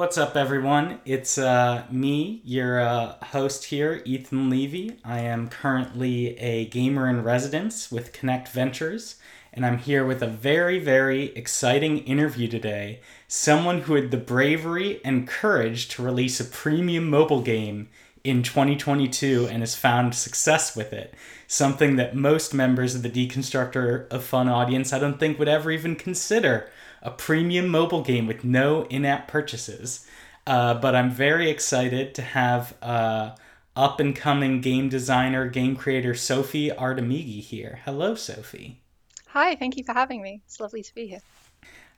What's up, everyone? It's uh, me, your uh, host here, Ethan Levy. I am currently a gamer in residence with Connect Ventures, and I'm here with a very, very exciting interview today. Someone who had the bravery and courage to release a premium mobile game in 2022 and has found success with it. Something that most members of the Deconstructor of Fun audience I don't think would ever even consider a premium mobile game with no in app purchases. Uh, but I'm very excited to have uh, up and coming game designer, game creator Sophie Artemigi here. Hello, Sophie. Hi, thank you for having me. It's lovely to be here.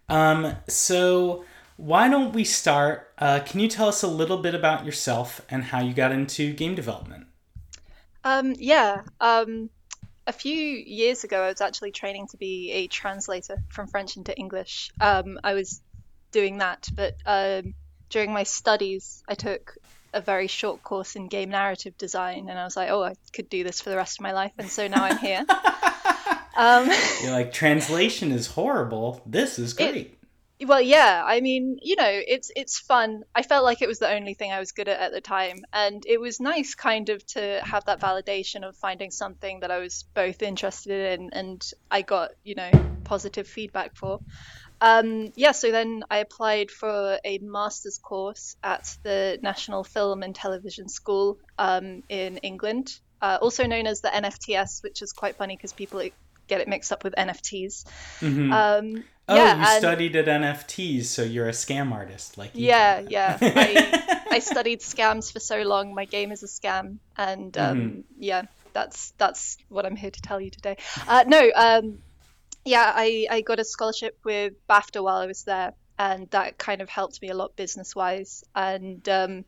Um, so, why don't we start? Uh, can you tell us a little bit about yourself and how you got into game development? Um, yeah. Um, a few years ago, I was actually training to be a translator from French into English. Um, I was doing that, but um, during my studies, I took a very short course in game narrative design, and I was like, oh, I could do this for the rest of my life, and so now I'm here. um, You're like, translation is horrible. This is great. It, well yeah i mean you know it's it's fun. I felt like it was the only thing i was good at at the time. And it was nice kind of to have that validation of finding something that i was both interested in and i got you know positive feedback for. Um, yeah so then i applied for a master's course at the national film and television school um, in england uh, also known as the nfts which is quite funny because people get it mixed up with nfts mm-hmm. um, Oh, yeah, you studied at NFTs, so you're a scam artist, like yeah, yeah. I, I studied scams for so long. My game is a scam, and um, mm-hmm. yeah, that's that's what I'm here to tell you today. Uh, no, um, yeah, I I got a scholarship with BAFTA while I was there, and that kind of helped me a lot business wise. And um,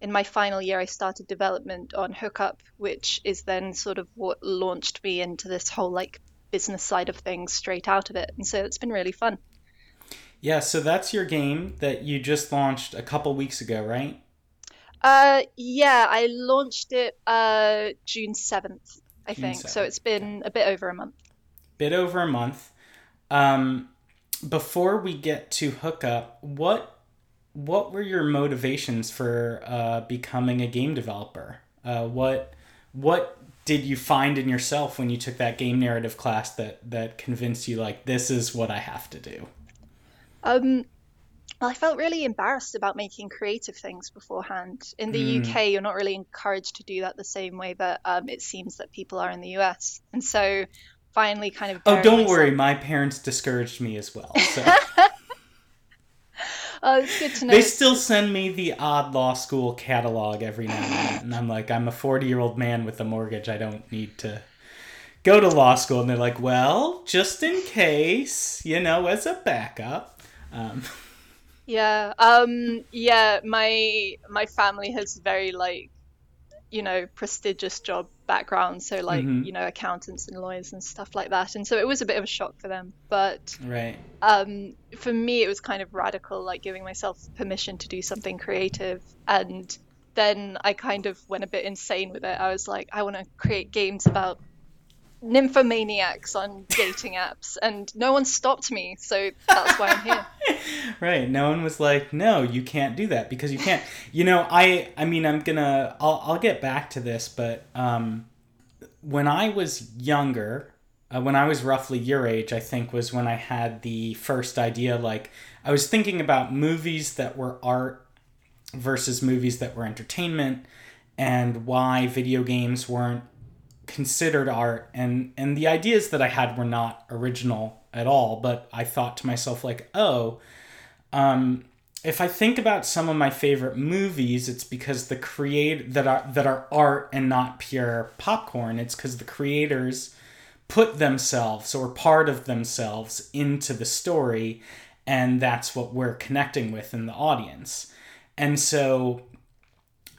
in my final year, I started development on Hookup, which is then sort of what launched me into this whole like business side of things straight out of it. And so it's been really fun. Yeah, so that's your game that you just launched a couple weeks ago, right? Uh, yeah, I launched it uh, June 7th, I June think. 7th. So it's been a bit over a month. Bit over a month. Um, before we get to Hookup, what what were your motivations for uh, becoming a game developer? Uh, what what did you find in yourself when you took that game narrative class that that convinced you like this is what I have to do? Um well, I felt really embarrassed about making creative things beforehand. In the mm. UK, you're not really encouraged to do that the same way that um, it seems that people are in the US. And so finally kind of Oh, don't myself... worry, my parents discouraged me as well. So Oh, it's good to know. They still send me the odd law school catalog every now and then, and I'm like, I'm a 40 year old man with a mortgage. I don't need to go to law school. And they're like, well, just in case, you know, as a backup. Um, yeah, um, yeah. My my family has very like you know prestigious job background so like mm-hmm. you know accountants and lawyers and stuff like that. And so it was a bit of a shock for them. But right. um, for me it was kind of radical like giving myself permission to do something creative. And then i kind of went a bit insane with it. I was like i want to create games about nymphomaniacs on dating apps and no one stopped me so that's why i'm here. Right no one was like no you can't do that because you can't. You know i i mean i'm gonna i'll, I'll get back to this but um when i was younger uh, when i was roughly your age i think was when i had the first idea like i was thinking about movies that were art versus movies that were entertainment and why video games weren't considered art and and the ideas that I had were not original at all but I thought to myself like oh um, if I think about some of my favorite movies it's because the create that are that are art and not pure popcorn. It's because the creators put themselves or part of themselves into the story and that's what we're connecting with in the audience. And so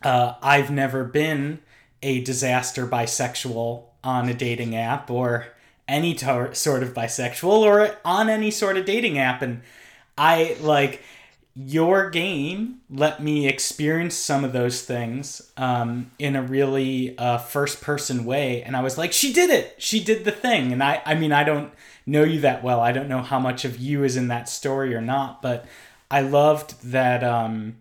uh, I've never been a disaster bisexual on a dating app or any to- sort of bisexual or on any sort of dating app. And i like your game let me experience some of those things um, in a really uh, first person way. And i was like she did it! She did the thing! And i i mean i don't know you that well. I don't know how much of you is in that story or not but I loved that. Um,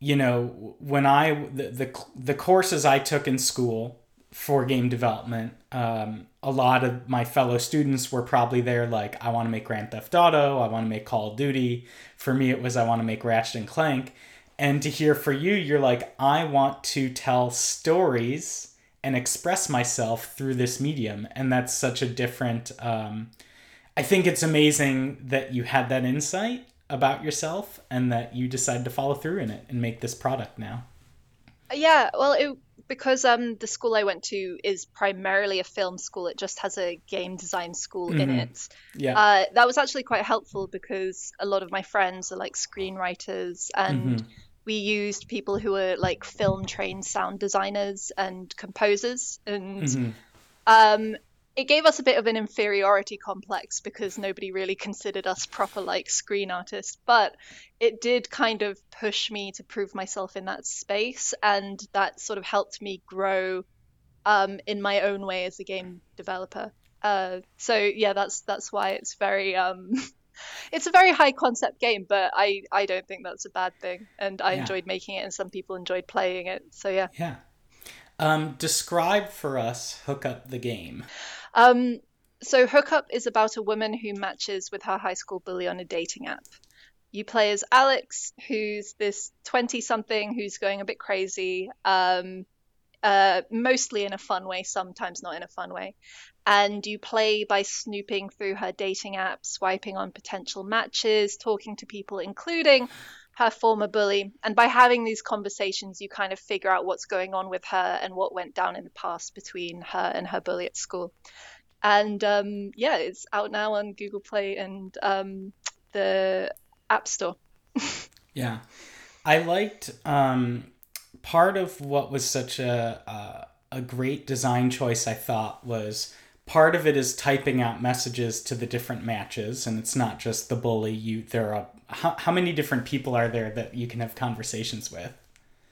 you know, when I the, the the courses I took in school for game development, um, a lot of my fellow students were probably there like, I want to make Grand Theft Auto, I want to make Call of Duty. For me, it was I want to make Ratchet and Clank. And to hear for you, you're like, I want to tell stories and express myself through this medium. And that's such a different. Um, I think it's amazing that you had that insight about yourself and that you decided to follow through in it and make this product now. Yeah, well, it, because um, the school I went to is primarily a film school, it just has a game design school mm-hmm. in it. Yeah. Uh, that was actually quite helpful because a lot of my friends are like screenwriters and. Mm-hmm. We used people who were like film trained sound designers and composers, and mm-hmm. um, it gave us a bit of an inferiority complex because nobody really considered us proper like screen artists but it did kind of push me to prove myself in that space and that sort of helped me grow um, in my own way as a game developer. Uh, so yeah that's that's why it's very um, it's a very high concept game but i i don't think that's a bad thing and i yeah. enjoyed making it and some people enjoyed playing it so yeah. Yeah. Um, describe for us hook up the game um, so Hookup is about a woman who matches with her high school bully on a dating app. You play as Alex, who's this 20 something who's going a bit crazy, um, uh, mostly in a fun way, sometimes not in a fun way. And you play by snooping through her dating app, swiping on potential matches, talking to people, including her former bully. And by having these conversations, you kind of figure out what's going on with her and what went down in the past between her and her bully at school. And um, yeah, it's out now on Google Play and um, the App Store. yeah. I liked um, part of what was such a, uh, a great design choice, I thought, was part of it is typing out messages to the different matches and it's not just the bully you there are how, how many different people are there that you can have conversations with?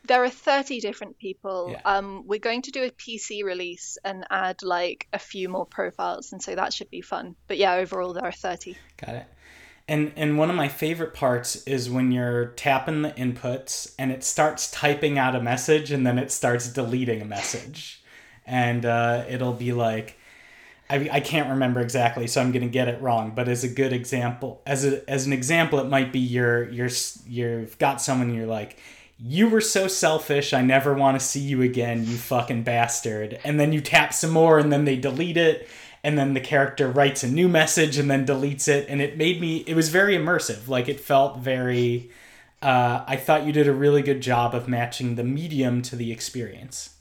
There are 30 different people. Yeah. um, we're going to do a pc release and add like a few more profiles and so that should be fun. But yeah overall there are 30 got it. And and one of my favorite parts is when you're tapping the inputs and it starts typing out a message and then it starts deleting a message. And uh, it'll be like I, I can't remember exactly, so I'm going to get it wrong. But as a good example, as a, as an example, it might be you're you're you've got someone you're like, you were so selfish. I never want to see you again, you fucking bastard. And then you tap some more, and then they delete it, and then the character writes a new message and then deletes it, and it made me. It was very immersive. Like it felt very. Uh, I thought you did a really good job of matching the medium to the experience.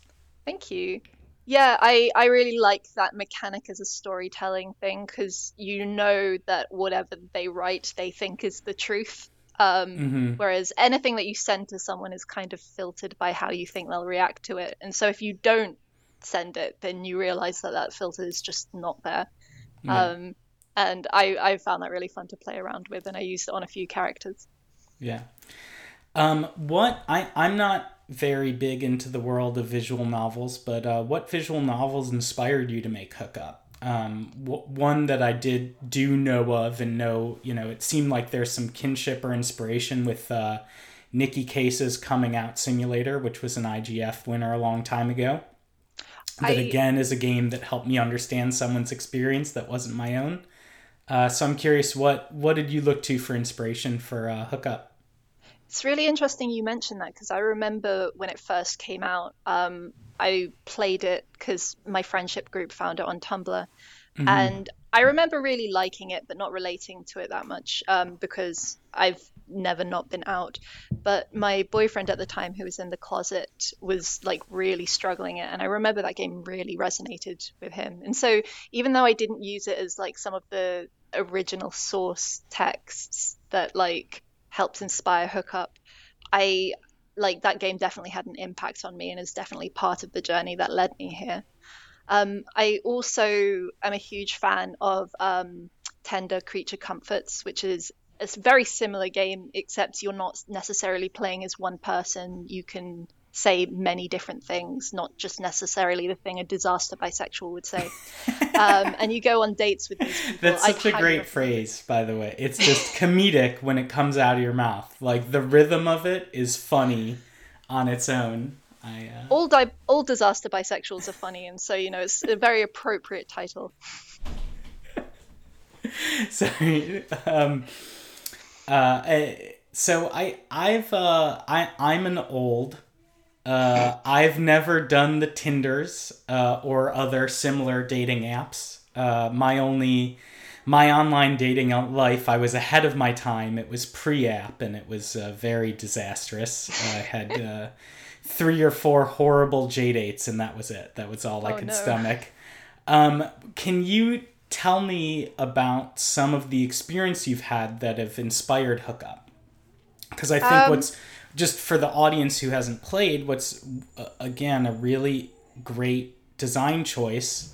Thank you. Yeah, I, I really like that mechanic as a storytelling thing because you know that whatever they write, they think is the truth. Um, mm-hmm. Whereas anything that you send to someone is kind of filtered by how you think they'll react to it. And so if you don't send it, then you realize that that filter is just not there. Yeah. Um, and I, I found that really fun to play around with, and I used it on a few characters. Yeah. Um, what I I'm not very big into the world of visual novels, but uh, what visual novels inspired you to make Hookup? Um, w- one that I did do know of and know, you know, it seemed like there's some kinship or inspiration with uh, Nicky Case's Coming Out Simulator, which was an IGF winner a long time ago. That I... again is a game that helped me understand someone's experience that wasn't my own. Uh, so I'm curious, what what did you look to for inspiration for uh, Hookup? It's really interesting you mentioned that because I remember when it first came out, um, I played it because my friendship group found it on Tumblr. Mm-hmm. And I remember really liking it, but not relating to it that much um, because I've never not been out. But my boyfriend at the time, who was in the closet, was like really struggling it. And I remember that game really resonated with him. And so even though I didn't use it as like some of the original source texts that like helped inspire Hookup. I like that game definitely had an impact on me and is definitely part of the journey that led me here. Um, I also am a huge fan of um, Tender Creature Comforts, which is a very similar game, except you're not necessarily playing as one person. You can say many different things, not just necessarily the thing a disaster bisexual would say. um, and you go on dates with these people. That's such a great phrase, by the way. It's just comedic when it comes out of your mouth. Like the rhythm of it is funny on its own. I uh, All di- all disaster bisexuals are funny, and so you know it's a very appropriate title. sorry. Um, uh, eh, so I I've uh, I I'm an old. Uh, I've never done the Tinders uh, or other similar dating apps. Uh, my only my online dating life, I was ahead of my time. It was pre-app, and it was uh, very disastrous. I had uh, three or four horrible J dates, and that was it. That was all I Oh, could no. stomach. Um, can you tell me about some of the experience you've had that have inspired hookup? Because I think Um, what's just for the audience who hasn't played, what's uh, again a really great design choice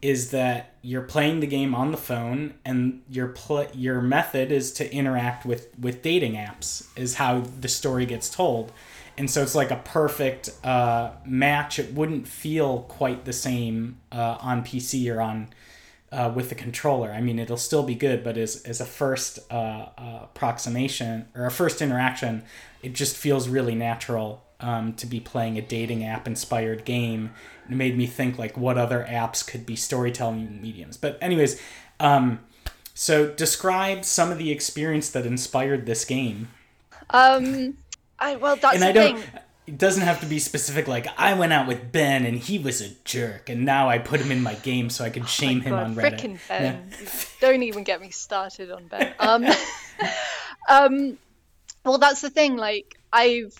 is that you're playing the game on the phone and your pl- your method is to interact with with dating apps is how the story gets told. And so it's like a perfect uh, match. It wouldn't feel quite the same uh, on pc or on uh, with the controller. I mean it'll still be good but as, as a first uh, uh, approximation or a first interaction it just feels really natural um, to be playing a dating app inspired game it made me think like what other apps could be storytelling mediums but anyways um, so describe some of the experience that inspired this game Um, I well that's and i don't thing. it doesn't have to be specific like i went out with ben and he was a jerk and now i put him in my game so i could shame him Oh God, on reddit frickin' Ben. Don't even get me started on Ben. Um, um, well, that's the thing. Like, I've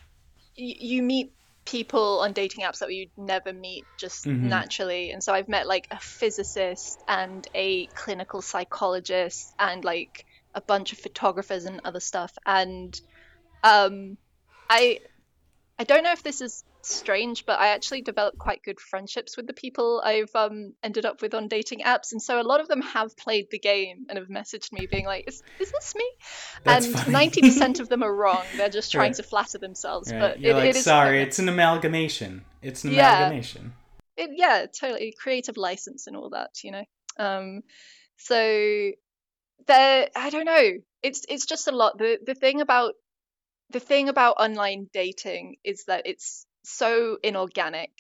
y- you meet people on dating apps that you'd never meet just Mhm. naturally, and so I've met like a physicist and a clinical psychologist and like a bunch of photographers and other stuff, and um, I I don't know if this is strange, but I actually developed quite good friendships with the people I've um, ended up with on dating apps, and so a lot of them have played the game and have messaged me, being like, "Is, is this me?" That's and ninety percent of them are wrong. They're just trying Right. to flatter themselves. Right. But You're it, like, it is sorry, it's an amalgamation. It's an Yeah. amalgamation. it, yeah, totally creative license and all that, you know. Um, so there, I don't know. It's it's just a lot. The the thing about the thing about online dating is that it's so inorganic,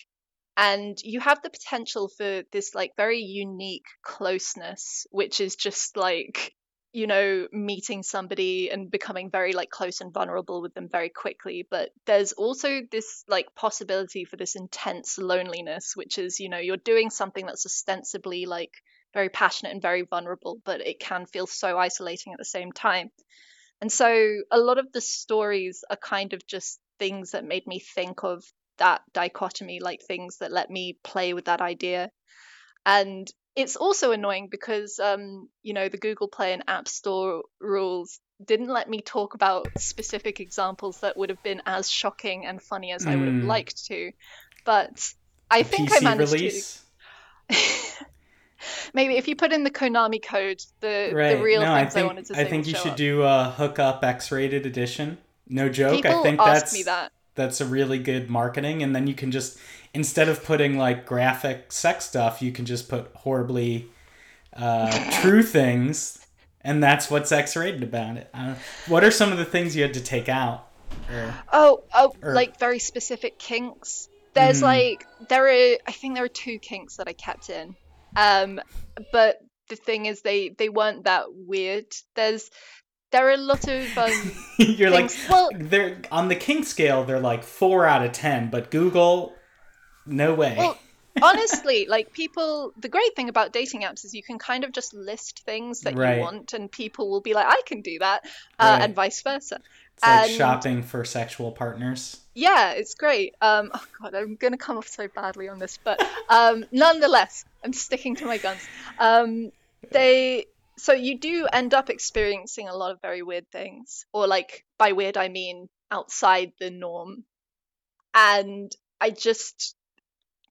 and you have the potential for this like very unique closeness, which is just like you know meeting somebody and becoming very like close and vulnerable with them very quickly. But there's also this like possibility for this intense loneliness which is you know you're doing something that's ostensibly like very passionate and very vulnerable but it can feel so isolating at the same time. And so a lot of the stories are kind of just things that made me think of that dichotomy like things that let me play with that idea and it's also annoying because um, you know the Google Play and App Store rules didn't let me talk about specific examples that would have been as shocking and funny as I would have Mm. liked to. But I think PC I managed release. to. Maybe if you put in the Konami code, the Right. the real no, I things I, think wanted to say I think you should up. do a hookup X-rated edition. No joke. People I think that's that. that's a really good marketing and then you can just instead of putting like graphic sex stuff you can just put horribly uh, true things and that's what's x-rated about it uh, what are some of the things you had to take out or, Oh, oh, Or- like very specific kinks. There's Mhm. like there are I think there are two kinks that I kept in. Um but the thing is they they weren't that weird. There's there are a lot of um you're like well they're on the kink scale they're like four out of ten but google no way well honestly like people the great thing about dating apps is you can kind of just list things that Right. you want and people will be like I can do that uh, Right. and vice versa. it's like shopping for sexual partners Yeah, it's great. Um, oh god, I'm gonna come off so badly on this, but um, nonetheless, I'm sticking to my guns. Um, they so you do end up experiencing a lot of very weird things, or like by weird I mean outside the norm, and I just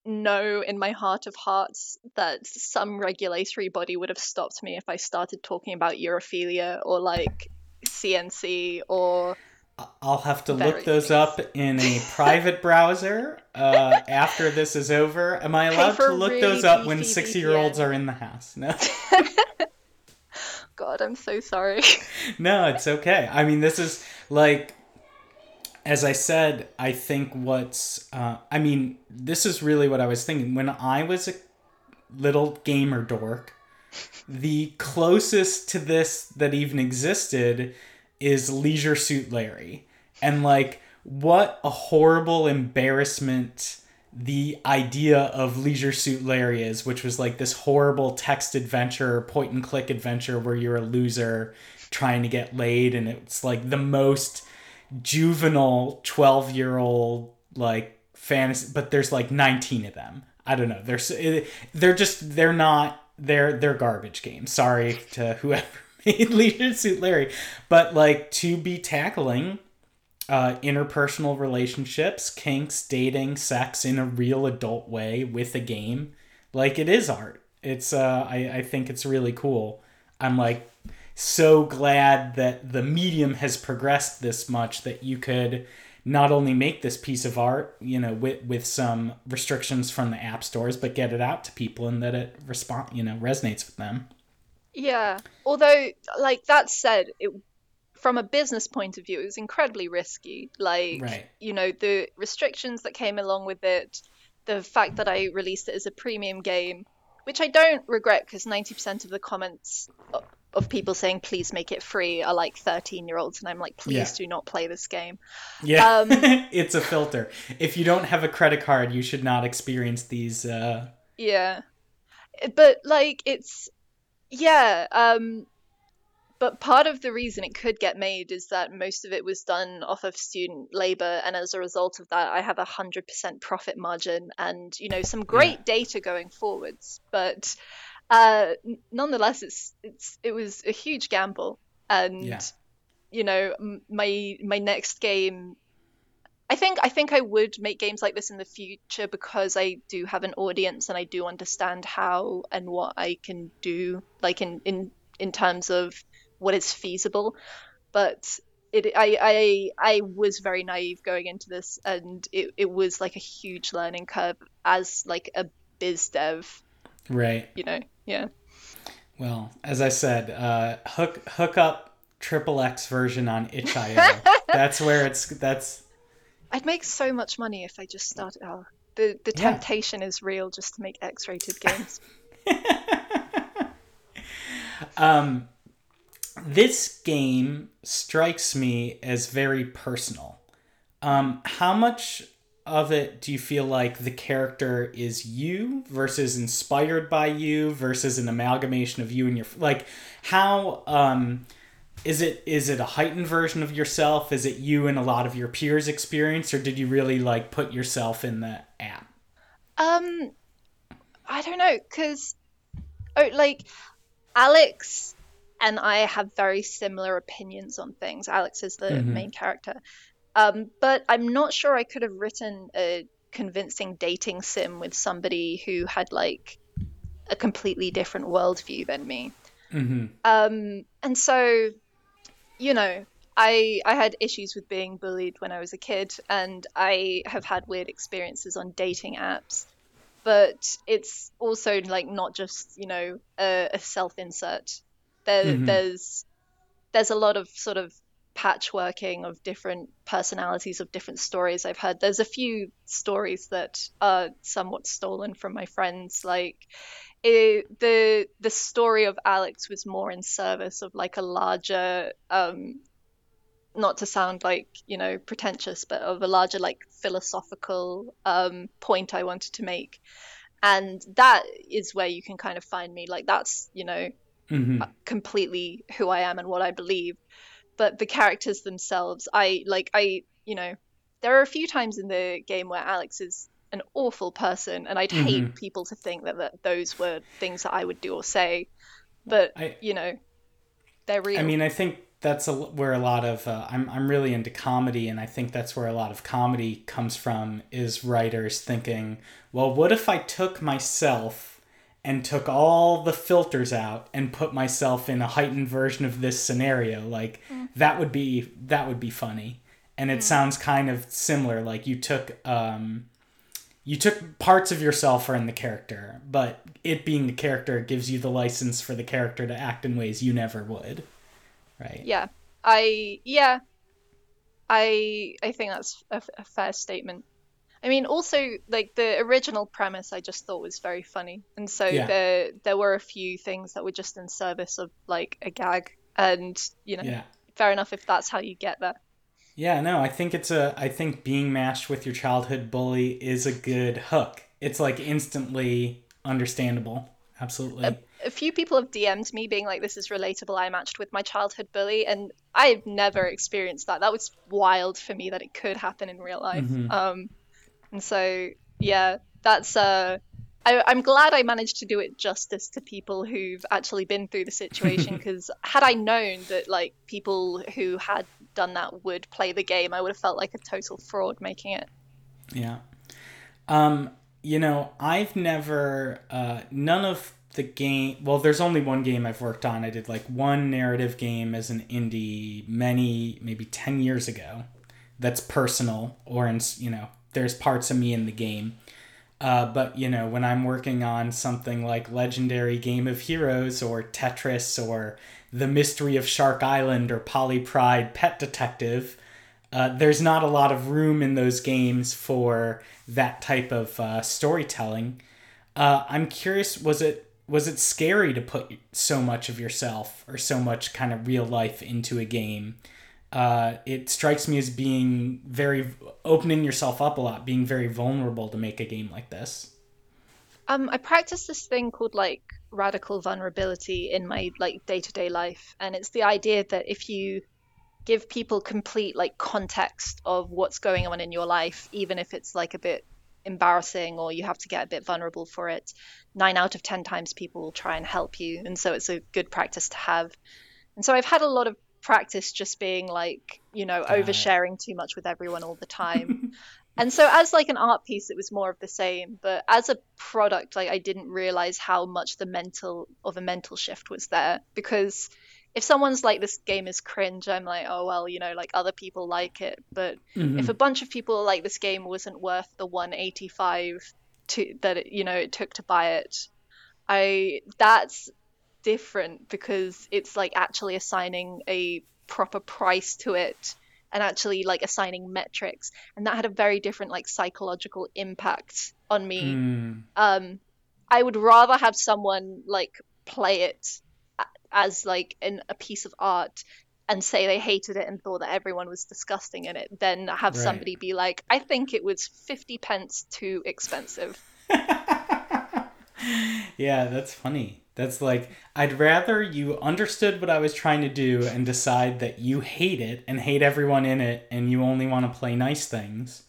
know in my heart of hearts that some regulatory body would have stopped me if I started talking about urophilia or like CNC or I'll have to Very look those nice. up in a private browser uh, after this is over. Am I allowed to look really those up when six year olds are in the house? No. God, I'm so sorry. No, it's okay. I mean, this is like, as I said, I think what's, uh, I mean, this is really what I was thinking. When I was a little gamer dork, the closest to this that even existed is Leisure Suit Larry. And like, what a horrible embarrassment the idea of Leisure Suit Larry is, which was like this horrible text adventure, point and click adventure where you're a loser trying to get laid, and it's like the most juvenile 12 year old like fantasy, but there's like 19 of them. I don't know. They're eh, they're just they're not they're they're garbage games. Sorry to whoever made Leisure Suit Larry, but like to be tackling uh, interpersonal relationships, kinks, dating, sex in a real adult way with a game. Like it is art. It's uh, I I think it's really cool. I'm like so glad that the medium has progressed this much that you could not only make this piece of art, you know, with with some restrictions from the app stores, but get it out to people and that it respond, you know, resonates with them. Yeah. Although, like that said, it from a business point of view, it was incredibly risky. Like, Right. you know, the restrictions that came along with it, the fact that I released it as a premium game, which I don't regret because 90% of the comments of people saying please make it free are like 13 year olds and I'm like please Yeah. do not play this game. Yeah, Um, it's a filter. If you don't have a credit card, you should not experience these. Uh, Yeah. But like it's yeah, um but part of the reason it could get made is that most of it was done off of student labor and as a result of that I have a 100% profit margin and you know some great data going forwards. But uh nonetheless it's it's it was a huge gamble. And Yeah. you know m- my my next game I think I think I would make games like this in the future because I do have an audience and I do understand how and what I can do, like in in in terms of what is feasible. But it I I I was very naive going into this, and it it was like a huge learning curve as like a biz dev, right. you know. Yeah. Well, as I said, uh, hook hook up triple X version on itch.io. that's where it's that's I'd make so much money if I just started. Oh, the the Yeah. temptation is real just to make X-rated games. um this game strikes me as very personal. Um how much of it do you feel like the character is you versus inspired by you versus an amalgamation of you and your like how um is it is it a heightened version of yourself is it you and a lot of your peers experience or did you really like put yourself in the app Um, I don't know, cause oh, like Alex and I have very similar opinions on things. Alex is the Mhm. main character, um, but I'm not sure I could have written a convincing dating sim with somebody who had like a completely different worldview than me. mm-hmm. Um, and so, you know, I I had issues with being bullied when I was a kid, and I have had weird experiences on dating apps. But it's also like not just you know a, a self insert. There Mhm. there's there's a lot of sort of patchworking of different personalities of different stories I've heard. There's a few stories that are somewhat stolen from my friends, like it, the the story of Alex was more in service of like a larger um not to sound like you know pretentious but of a larger like philosophical um point I wanted to make and that is where you can kind of find me like that's you know Mm-hmm. completely who I am and what I believe. But the characters themselves, I like I you know, there are a few times in the game where Alex is an awful person and I'd hate people to think that, that those were things that I would do or say. But I- you know, they're real. I mean, I think that's a, where a lot of uh, I'm I'm really into comedy, and I think that's where a lot of comedy comes from is writers thinking, well, what if I took myself and took all the filters out and put myself in a heightened version of this scenario? Like that would be that would be funny. and it sounds kind of similar. Like you took um, you took parts of yourself are in the character, but it being the character gives you the license for the character to act in ways you never would, right? Yeah, I yeah, I I think that's a, a fair statement. I mean, also like the original premise, I just thought was very funny, and so Yeah. there there were a few things that were just in service of like a gag, and you know, Yeah. fair enough if that's how you get there. Yeah, no, I think it's a I think being matched with your childhood bully is a good hook. It's like instantly understandable. Absolutely. a few people have DM'd me being like, "This is relatable." I matched with my childhood bully, and I've never experienced that. That was wild for me that it could happen in real life. Mhm. Um, and so yeah, that's uh, I, I'm glad I managed to do it justice to people who've actually been through the situation. Because had I known that like people who had done that would play the game, I would have felt like a total fraud making it. Yeah. Um, you know, I've never uh none of the game well, there's only one game I've worked on. I did like one narrative game as an indie many maybe 10 years ago. That's personal or in, you know, there's parts of me in the game. Uh, but you know, when I'm working on something like Legendary Game of Heroes or Tetris or The Mystery of Shark Island or Polly Pride Pet Detective, uh, there's not a lot of room in those games for that type of uh, storytelling. Uh, I'm curious, was it was it scary to put so much of yourself or so much kind of real life into a game? Uh, it strikes me as being very opening yourself up a lot, being very vulnerable to make a game like this. Um, I practice this thing called like radical vulnerability in my like day-to-day life, and it's the idea that if you give people complete like context of what's going on in your life, even if it's like a bit embarrassing or you have to get a bit vulnerable for it, nine out of ten times people will try and help you, and so it's a good practice to have. And so I've had a lot of practice just being like, you know, oversharing too much with everyone all the time. And so as like an art piece it was more of the same, but as a product like I didn't realize how much the mental of a mental shift was there because if someone's like this game is cringe, I'm like, oh well, you know, like other people like it, but Mhm. if a bunch of people like this game wasn't worth the 185 to that it, you know it took to buy it, I that's different because it's like actually assigning a proper price to it and actually like assigning metrics and that had a very different like psychological impact on me Mm, um i would rather have someone like play it as like in a piece of art and say they hated it and thought that everyone was disgusting in it than have Right. somebody be like i think it was 50 pence too expensive yeah, that's funny. That's like I'd rather you understood what I was trying to do and decide that you hate it and hate everyone in it and you only want to play nice things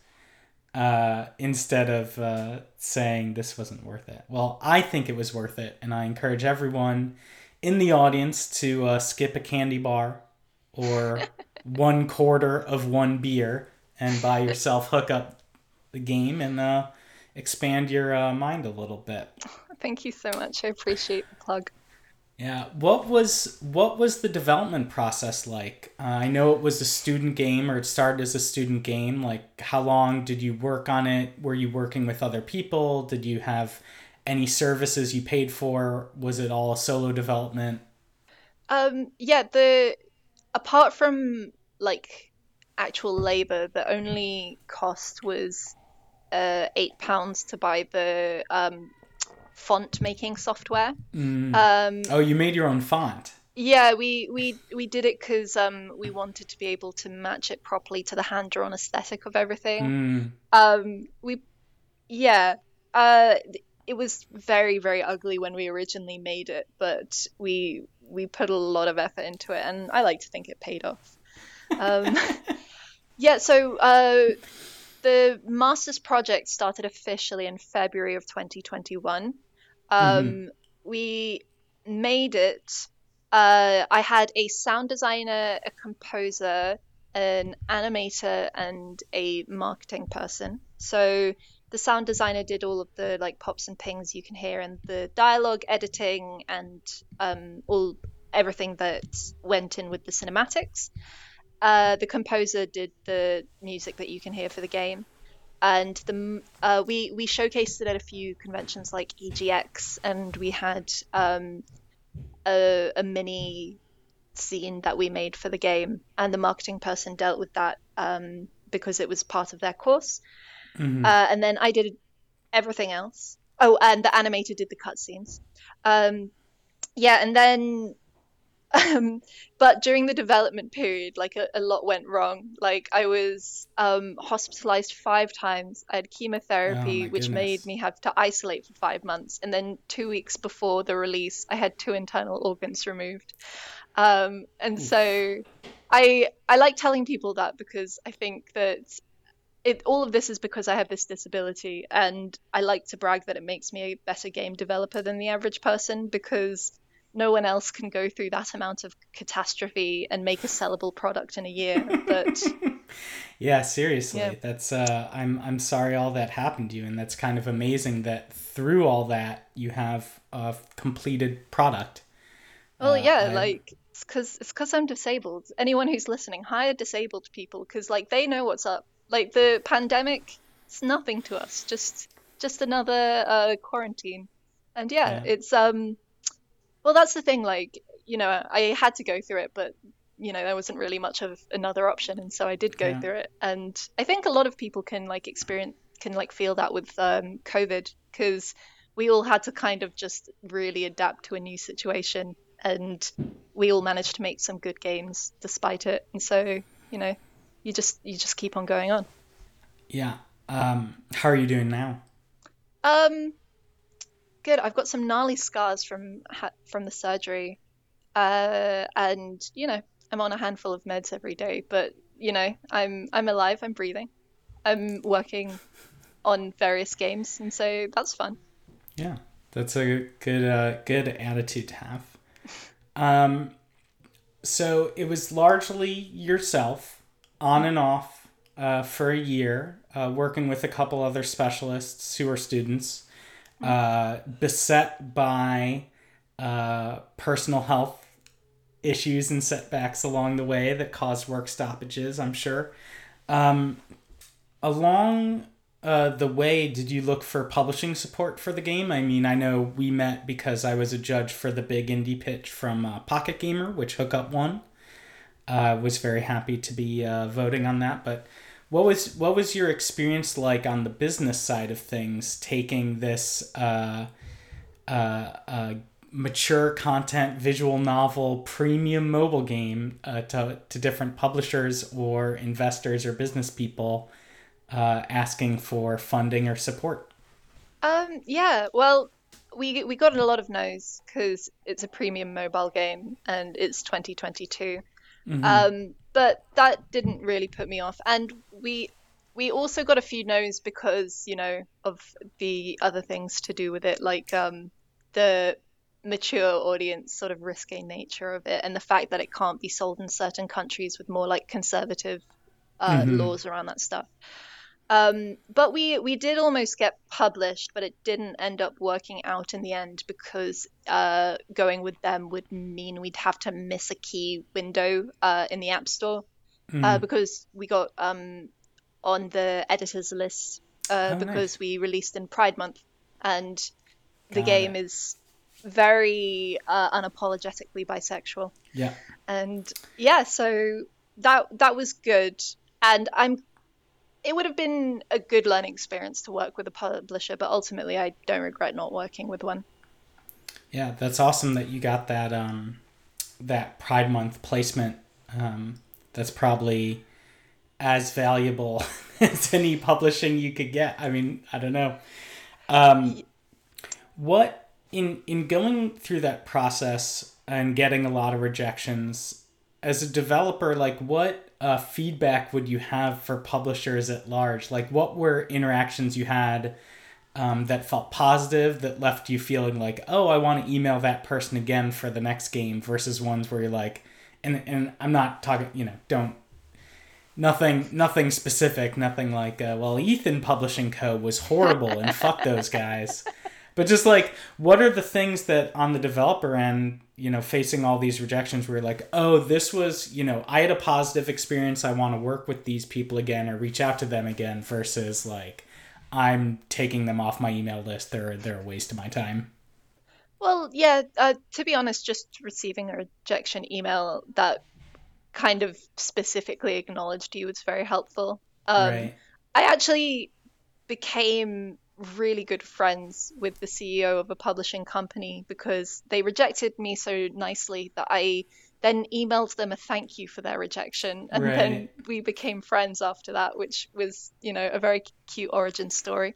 uh, instead of uh, saying this wasn't worth it. Well, I think it was worth it, and I encourage everyone in the audience to uh, skip a candy bar or one quarter of one beer and buy yourself hook up the game and uh, expand your uh, mind a little bit. thank you so much i appreciate the plug Yeah. What was what was the development process like? Uh, I know it was a student game, or it started as a student game. Like, how long did you work on it? Were you working with other people? Did you have any services you paid for? Was it all solo development? Um, yeah, the apart from like actual labor, the only cost was uh eight pounds to buy the um font making software. Mm. Um, oh, you made your own font. yeah, we we we did it because um we wanted to be able to match it properly to the hand drawn aesthetic of everything. Mm. Um, we, yeah, uh, it was very very ugly when we originally made it, but we we put a lot of effort into it, and I like to think it paid off. Um, yeah, so uh, the Masters project started officially in February of 2021. Um, We made it. Uh, I had a sound designer, a composer, an animator, and a marketing person. So the sound designer did all of the like pops and pings you can hear, and the dialogue editing, and um, all everything that went in with the cinematics. uh, the composer did the music that you can hear for the game, and the uh, we we showcased it at a few conventions like EGX, and we had um, a, a mini scene that we made for the game, and the marketing person dealt with that um, because it was part of their course. Mm-hmm. Uh, and then I did everything else. Oh, and the animator did the cutscenes. Um, yeah, and then um, but during the development period, like a, a lot went wrong. Like I was um, hospitalized five times. I had chemotherapy, oh which goodness. made me have to isolate for five months. And then two weeks before the release, I had two internal organs removed. Um, and Oof. so I I like telling people that because I think that it all of this is because I have this disability, and I like to brag that it makes me a better game developer than the average person because no one else can go through that amount of catastrophe and make a sellable product in a year. But yeah, seriously, yeah. that's uh, I'm I'm sorry all that happened to you, and that's kind of amazing that through all that you have a completed product. Well, uh, yeah, I... like it's because it's because I'm disabled. Anyone who's listening, hire disabled people because like they know what's up. Like the pandemic, it's nothing to us. Just just another uh, quarantine, and yeah, yeah. it's um well, that's the thing. Like, you know, I had to go through it, but you know, there wasn't really much of another option, and so I did go yeah. through it. And I think a lot of people can like experience, can like feel that with um, COVID, because we all had to kind of just really adapt to a new situation, and we all managed to make some good games despite it. And so, you know, you just you just keep on going on. Yeah. Um, how are you doing now? Um, good. I've got some gnarly scars from from the surgery, uh, and you know I'm on a handful of meds every day. But you know I'm I'm alive. I'm breathing. I'm working on various games, and so that's fun. Yeah, that's a good uh, good attitude to have. Um, so it was largely yourself, on and off, uh, for a year, uh, working with a couple other specialists who are students uh, beset by uh, personal health issues and setbacks along the way that caused work stoppages, I'm sure. Um, along uh, the way, did you look for publishing support for the game? I mean, I know we met because I was a judge for the big indie pitch from uh, Pocket Gamer, which Hookup won. I uh, was very happy to be uh, voting on that, but what was what was your experience like on the business side of things, taking this uh, uh, uh, mature content visual novel premium mobile game uh, to to different publishers or investors or business people uh, asking for funding or support? Um, yeah, well, we we got a lot of no's because it's a premium mobile game and it's 2022. Mm-hmm. Um, but that didn't really put me off. And we we also got a few no's because you know of the other things to do with it, like um, the mature audience sort of risque nature of it, and the fact that it can't be sold in certain countries with more like conservative uh, mm-hmm. laws around that stuff. Um, but we we did almost get published, but it didn't end up working out in the end because uh, going with them would mean we'd have to miss a key window uh, in the App Store mm. uh, because we got um, on the editors list uh, oh, because nice. we released in Pride Month, and the got game it. is very uh, unapologetically bisexual. Yeah, and yeah, so that that was good, and I'm it would have been a good learning experience to work with a publisher, but ultimately, I don't regret not working with one. Yeah, that's awesome that you got that um, that Pride Month placement. Um, that's probably as valuable as any publishing you could get. I mean, I don't know. Um, what in in going through that process and getting a lot of rejections as a developer, like what uh, feedback would you have for publishers at large? Like, what were interactions you had um, that felt positive, that left you feeling like, oh, I want to email that person again for the next game, versus ones where you're like, and and I'm not talking, you know, don't nothing nothing specific, nothing like, uh, well, Ethan Publishing Co. was horrible and fuck those guys. But just like, what are the things that on the developer end you know facing all these rejections where you're like oh this was you know i had a positive experience. I want to work with these people again or reach out to them again versus like i'm taking them off my email list. They're they're a waste of my time. Well, yeah, uh, to be honest, just receiving a rejection email that kind of specifically acknowledged you was very helpful. Um, right. I actually became really good friends with the CEO of a publishing company because they rejected me so nicely that I then emailed them a thank you for their rejection. And then we became friends after that, which was, you know, a very cute origin story.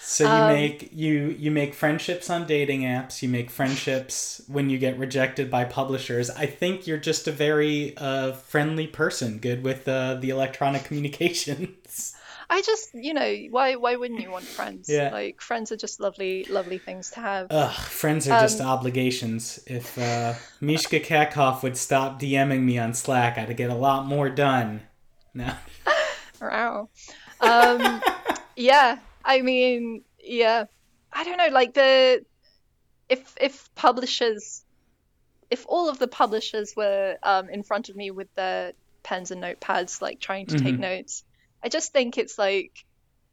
so you Um, make you you make friendships on dating apps you make friendships when you get rejected by publishers i think you're just a very uh, friendly person good with uh, the electronic communications I just, you know, why why wouldn't you want friends? Yeah. Like friends are just lovely, lovely things to have. Ugh, friends are just Um, obligations. If uh, Mishka Kakov would stop DMing me on Slack, I'd get a lot more done. No. Wow. Um, yeah, I mean, yeah, I don't know. Like the if if publishers, if all of the publishers were um, in front of me with their pens and notepads, like trying to take Mhm. notes, I just think it's like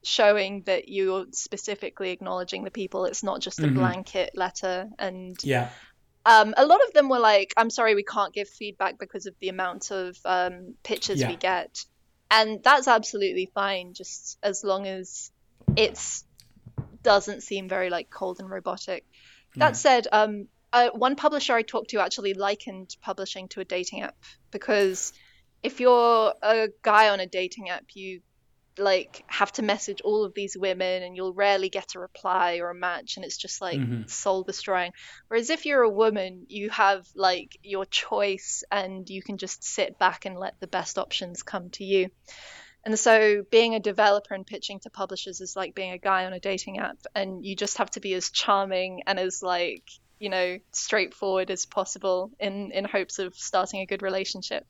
showing that you're specifically acknowledging the people. It's not just a Mhm. blanket letter and Yeah. um, a lot of them were like, I'm sorry, we can't give feedback because of the amount of um, pictures we get. And that's absolutely fine, just as long as it's doesn't seem very like cold and robotic. That Yeah. said, um, uh, one publisher I talked to actually likened publishing to a dating app because if you're a guy on a dating app, you like have to message all of these women and you'll rarely get a reply or a match and it's just like Mhm. soul destroying. Whereas if you're a woman you have like your choice and you can just sit back and let the best options come to you. And so being a developer and pitching to publishers is like being a guy on a dating app and you just have to be as charming and as like you know straightforward as possible in in hopes of starting a good relationship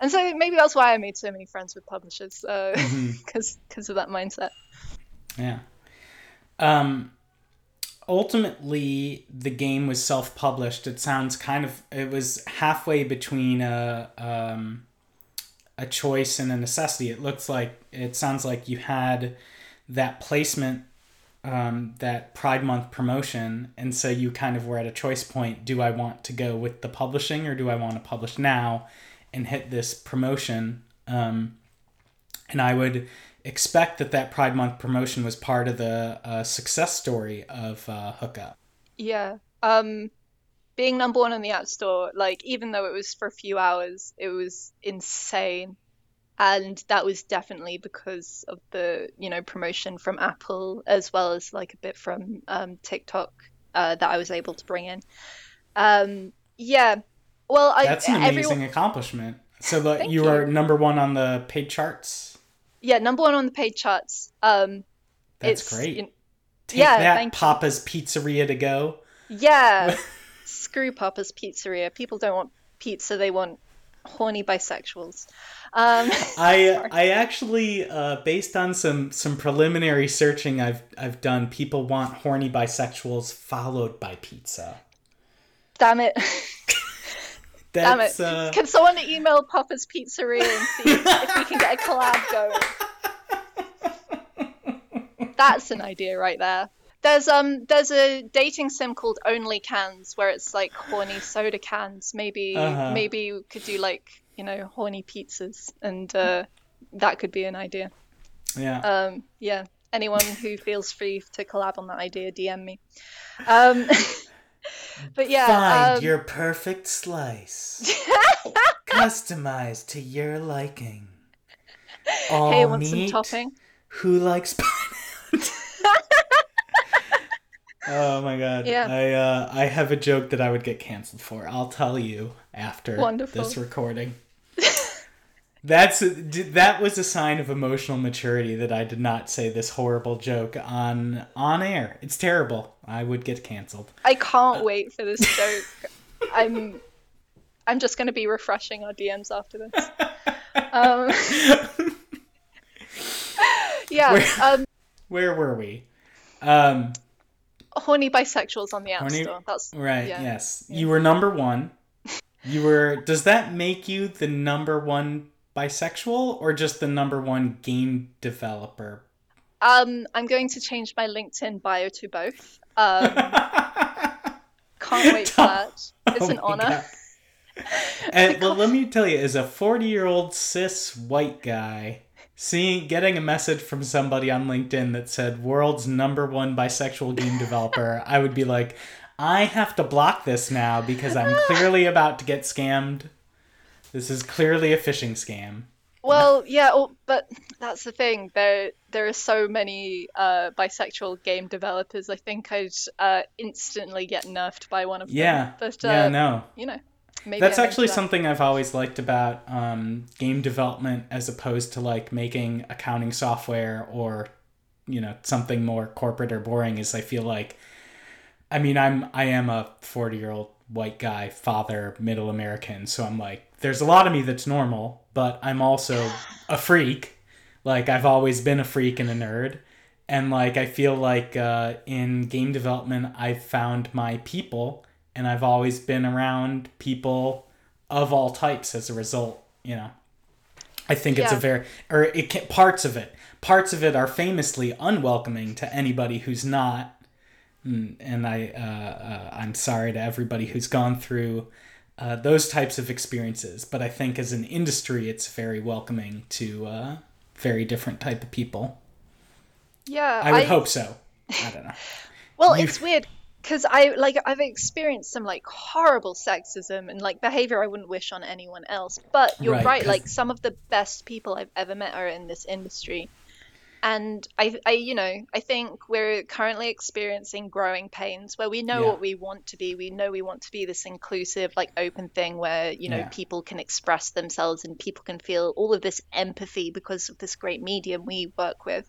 and so maybe that's why I made so many friends with publishers because Mhm. because of that mindset. Yeah. Um, ultimately, the game was self-published. It sounds kind of it was halfway between a um, a choice and a necessity. It looks like it sounds like you had that placement um, that Pride Month promotion, and so you kind of were at a choice point. Do I want to go with the publishing, or do I want to publish now and hit this promotion? Um, and I would expect that that Pride Month promotion was part of the uh, success story of uh, Hookup. Yeah. Um, being number one on the App Store, like even though it was for a few hours, it was insane. And that was definitely because of the, you know, promotion from Apple as well as like a bit from um, TikTok uh, that I was able to bring in. Um, yeah. Well, I That's an amazing everyone, accomplishment. So the, Thank you you. are number one on the paid charts. yeah, number one on the paid charts. Um, That's great. you- Take yeah, that, thank you. Papa's Pizzeria to go. Yeah. Screw Papa's Pizzeria. People don't want pizza, they want horny bisexuals. Um, I I actually uh, based on some some preliminary searching I've I've done, people want horny bisexuals followed by pizza. damn it. Damn it. uh, Can someone email Papa's Pizzeria and see if we can get a collab going? That's an idea right there. There's um there's a dating sim called Only Cans where it's like horny soda cans. Maybe Uh-huh. maybe you could do like, you know, horny pizzas and uh that could be an idea. yeah. Um, yeah, anyone who feels free to collab on that idea, DM me. Um, but yeah, Find um, your perfect slice. Customized to your liking. All hey, want some meat? topping? Who likes pineapple? oh my god. Yeah. I uh, I have a joke that I would get canceled for. I'll tell you after Wonderful. this recording. That's that was a sign of emotional maturity that I did not say this horrible joke on on air. It's terrible. I would get canceled. I can't wait for this joke. I'm, I'm just gonna be refreshing our DMs after this. Um, yeah. Where- Um, Where were we? Um, horny bisexuals on the App Horny- Store. That's Right. Yeah. Yes. Yeah. You were number one. You were. Does that make you the number one bisexual, or just the number one game developer? um. I'm going to change my LinkedIn bio to both. Um. Can't wait for that. It's Oh an honor. And well, let me tell you, as a forty-year-old cis white guy, seeing getting a message from somebody on LinkedIn that said "world's number one bisexual game developer," I would be like, I have to block this now because I'm clearly about to get scammed. This is clearly a phishing scam. Well, yeah, oh, but that's the thing. There, there are so many uh, bisexual game developers. I think I'd uh, instantly get nerfed by one of them. Yeah. But uh, yeah, no. you know, maybe That's I'm actually that. something I've always liked about um, game development as opposed to like making accounting software or you know something more corporate or boring is I feel like I mean I'm I am a 40 year old white guy father middle American so I'm like there's a lot of me that's normal but I'm also a freak like I've always been a freak and a nerd and like I feel like uh, in game development I've found my people and I've always been around people of all types as a result. You know, I think it's a very or it can, parts of it parts of it are famously unwelcoming to anybody who's not. Mm, And I uh, uh, I'm sorry to everybody who's gone through. Uh, those types of experiences, but I think as an industry, it's very welcoming to uh, very different type of people. Yeah, I would hope so. I don't know. Well, You- it's weird because I like I've experienced some like horrible sexism and like behavior I wouldn't wish on anyone else. But you're Right, right, like some of the best people I've ever met are in this industry. And I, I, you know, I think we're currently experiencing growing pains where we know Yeah. what we want to be. We know we want to be this inclusive, like open thing where, you know, Yeah. people can express themselves and people can feel all of this empathy because of this great medium we work with.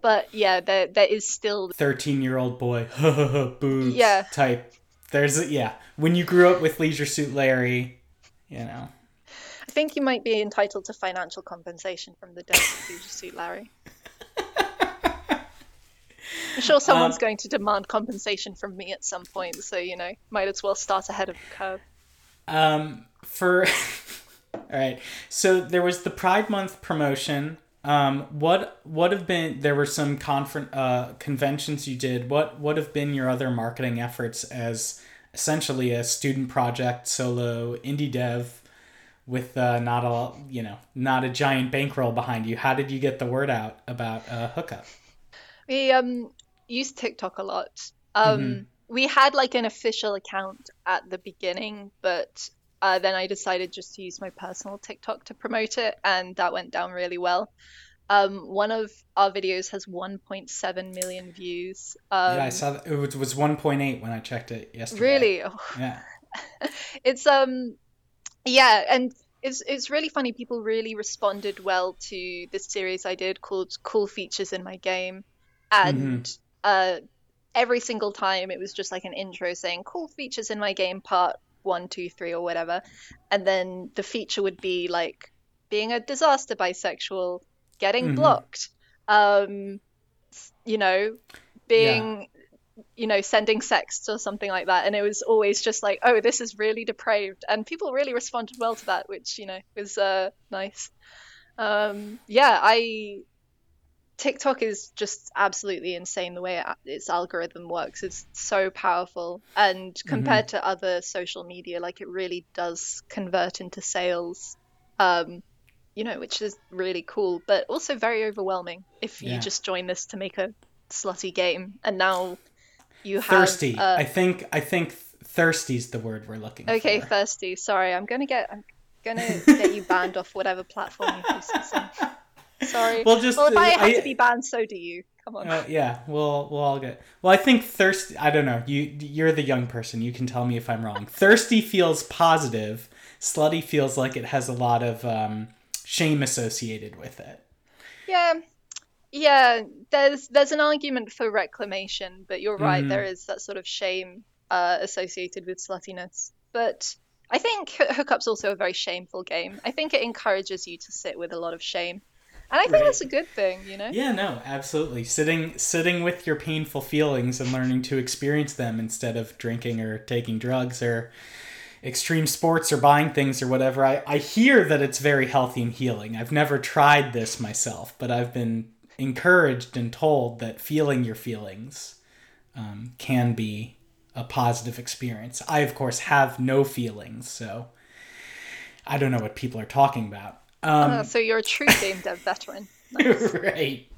But yeah, there there is still 13 year old boy boobs Yeah. type there's a, yeah when you grew up with leisure suit larry you know I think you might be entitled to financial compensation from the death of Leisure Suit Larry. I'm sure someone's Um, going to demand compensation from me at some point, so you know, might as well start ahead of the curve. um for all right. So there was the pride month promotion. Um what what have been there were some confer- uh conventions you did. What what have been your other marketing efforts as essentially a student project solo indie dev with uh, not a you know not a giant bankroll behind you? How did you get the word out about uh, hookup? We um used TikTok a lot. Um, Mhm. we had like an official account at the beginning, but uh, then I decided just to use my personal TikTok to promote it, and that went down really well. Um, one of our videos has 1.7 million views. Um, yeah, I saw that. It was, was 1.8 when I checked it yesterday. Really? Oh, Yeah. it's um yeah and it's it's really funny people really responded well to this series i did called cool features in my game and uh every single time it was just like an intro saying cool features in my game part one two three or whatever. And then the feature would be like being a disaster bisexual getting Mhm. blocked um you know being you know sending sexts or something like that. And it was always just like oh this is really depraved. And people really responded well to that which you know was uh nice. Um yeah i tiktok is just absolutely insane the way it, its algorithm works it's so powerful and compared to other social media like it really does convert into sales um you know which is really cool but also very overwhelming if you Yeah. just join this to make a slutty game and now you have Thirsty. uh, I think I think thirsty's the word we're looking okay for. Okay, thirsty sorry i'm gonna get i'm gonna get you banned off whatever platform you post this on sorry Well, just well if i have I- to be banned so do you come on Uh, yeah, we'll we'll all get. Well, I think thirsty. I don't know. You you're the young person. You can tell me if I'm wrong. Thirsty feels positive. Slutty feels like it has a lot of um, shame associated with it. Yeah, yeah. There's there's an argument for reclamation, but you're right. Mhm. There is that sort of shame uh, associated with sluttiness. But I think Hookup's also a very shameful game. I think it encourages you to sit with a lot of shame. And I think right. that's a good thing, you know? Yeah, no, absolutely. Sitting sitting with your painful feelings and learning to experience them instead of drinking or taking drugs or extreme sports or buying things or whatever. I, I hear that it's very healthy and healing. I've never tried this myself, but I've been encouraged and told that feeling your feelings um, can be a positive experience. I, of course, have no feelings, so I don't know what people are talking about. Um, oh, so you're a true game dev veteran. Nice. right.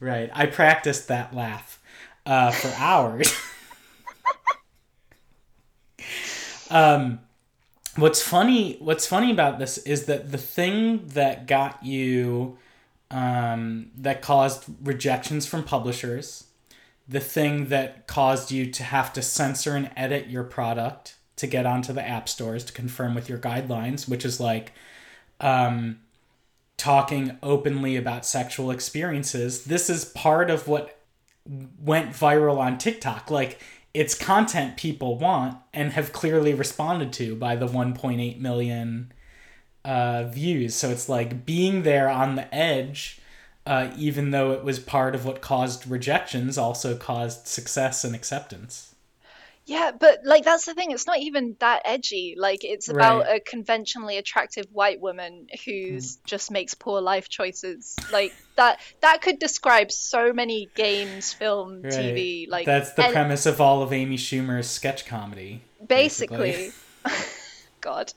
Right. I practiced that laugh uh, for hours. um, what's funny? What's funny about this is that the thing that got you, um, that caused rejections from publishers, the thing that caused you to have to censor and edit your product to get onto the app stores to confirm with your guidelines, which is like um, talking openly about sexual experiences. This is part of what went viral on TikTok. Like, it's content people want and have clearly responded to by the 1.8 million uh, views. So it's like being there on the edge, uh, even though it was part of what caused rejections, also caused success and acceptance. Yeah, but like that's the thing. It's not even that edgy. Like it's about right. a conventionally attractive white woman who's mm. just makes poor life choices. Like that. That could describe so many games, film, right. TV. Like that's the and, premise of all of Amy Schumer's sketch comedy. Basically, basically. God.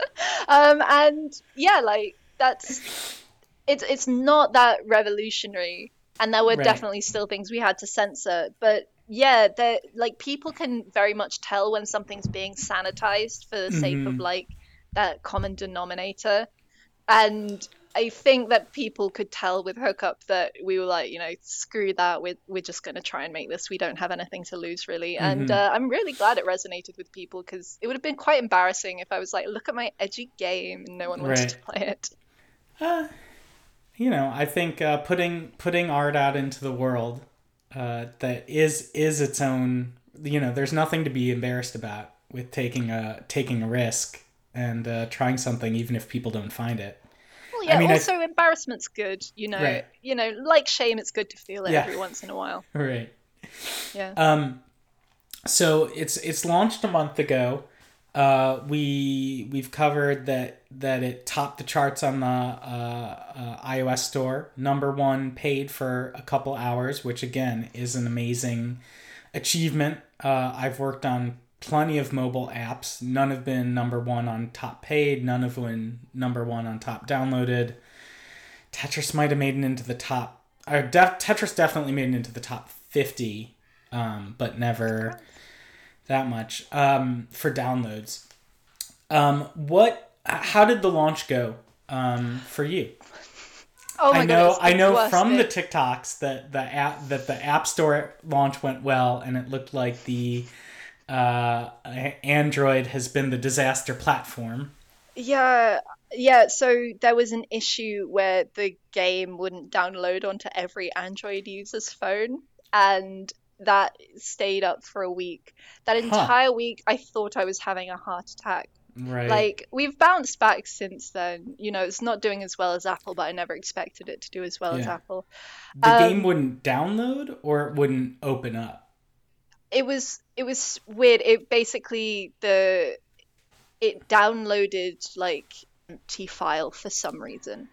Um, and yeah, like that's it's it's not that revolutionary, and there were right. definitely still things we had to censor, but yeah, that like people can very much tell when something's being sanitized for the sake mm-hmm. of like that common denominator. And I think that people could tell with Hookup that we were like, you know, screw that. We're we're just gonna try and make this. We don't have anything to lose really. Mm-hmm. And uh, I'm really glad it resonated with people because it would have been quite embarrassing if I was like, look at my edgy game and no one wanted right. to play it. Uh, you know, I think uh, putting putting art out into the world uh, that is is its own. You know, there's nothing to be embarrassed about with taking a taking a risk and uh, trying something, even if people don't find it. Well, yeah. I mean, also, th- embarrassment's good. You know, right. you know, like shame, it's good to feel it yeah. every once in a while. Right. Yeah. Um. So it's it's launched a month ago. Uh, we we've covered that that it topped the charts on the uh, uh, iOS store, number one paid for a couple hours, which again is an amazing achievement. Uh, I've worked on plenty of mobile apps. None have been number one on top paid. None have been number one on top downloaded. Tetris might have made it into the top. Or def- Tetris definitely made it into the top fifty, um, but never that much um, for downloads. Um, what? How did the launch go um, for you? Oh my I know. God, I know from the TikToks that the app that the App Store launch went well, and it looked like the uh, Android has been the disaster platform. Yeah, yeah. So there was an issue where the game wouldn't download onto every Android user's phone, and that stayed up for a week. That entire huh. week, I thought I was having a heart attack. Right. Like we've bounced back since then. You know, it's not doing as well as Apple, but I never expected it to do as well yeah. as Apple. The um, game wouldn't download or it wouldn't open up. It was it was weird. It basically the it downloaded like empty file for some reason.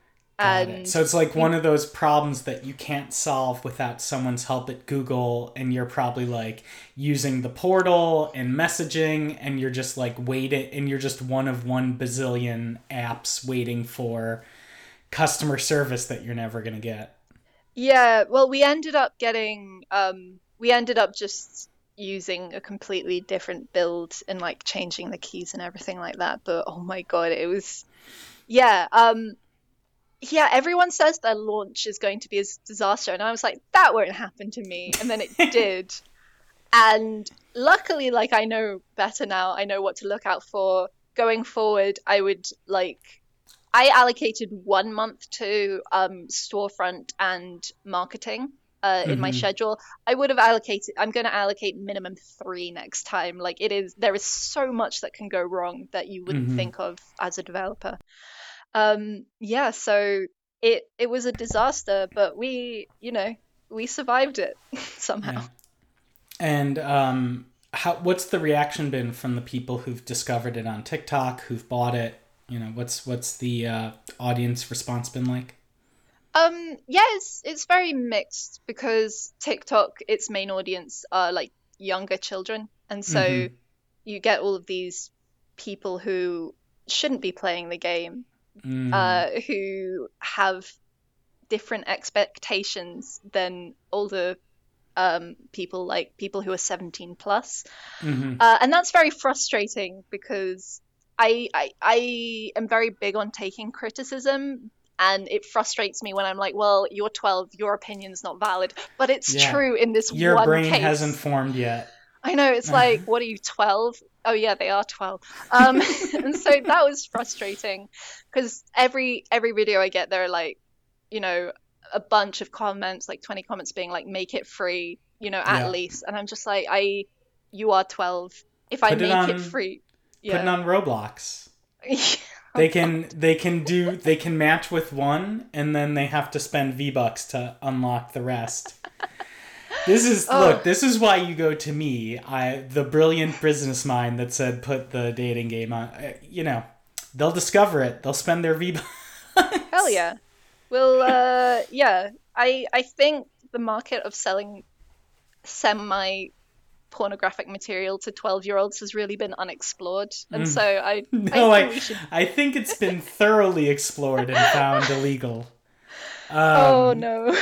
It. So it's like one of those problems that you can't solve without someone's help at Google, and you're probably like using the portal and messaging, and you're just like waiting, and you're just one of one bazillion apps waiting for customer service that you're never gonna get. Yeah, well, we ended up getting, um, we ended up just using a completely different build and like changing the keys and everything like that. But oh my god, it was, yeah. Um, yeah, everyone says their launch is going to be a disaster, and I was like, that won't happen to me, and then it did. And luckily, like I know better now. I know what to look out for going forward. I would like. I allocated one month to um, storefront and marketing uh, in mm-hmm. my schedule. I would have allocated. I'm going to allocate minimum three next time. Like it is, there is so much that can go wrong that you wouldn't mm-hmm. think of as a developer um, yeah, so it it was a disaster, but we, you know, we survived it somehow. Yeah. And um, how what's the reaction been from the people who've discovered it on TikTok, who've bought it? You know, what's what's the uh, audience response been like? Um, yeah, it's it's very mixed because TikTok, its main audience are like younger children, and so Mhm. you get all of these people who shouldn't be playing the game, Mm, uh, who have different expectations than older um, people, like people who are 17 plus. mhm. Uh, and that's very frustrating because I, I I am very big on taking criticism, and it frustrates me when I'm like, well, you're 12, your opinion's not valid, but it's Yeah. true in this Your one brain case. hasn't formed yet. I know it's like, what are you, 12? Oh yeah, they are 12. Um, and so that was frustrating because every every video I get, there are like, you know, a bunch of comments, like 20 comments being like, make it free, you know, at Yeah. least, and I'm just like, I, you are 12. If I Put it make it on- free, it yeah. on Roblox. They can they can do they can match with one and then they have to spend V bucks to unlock the rest. This is Oh. look. This is why you go to me. I the brilliant business mind that said put the dating game on. uh, You know, they'll discover it. They'll spend their V. Hell yeah. Well, uh, yeah. I I think the market of selling semi pornographic material to 12 year olds has really been unexplored and Mm. so i No, I I think we should I think it's been thoroughly explored and found illegal. Um, oh no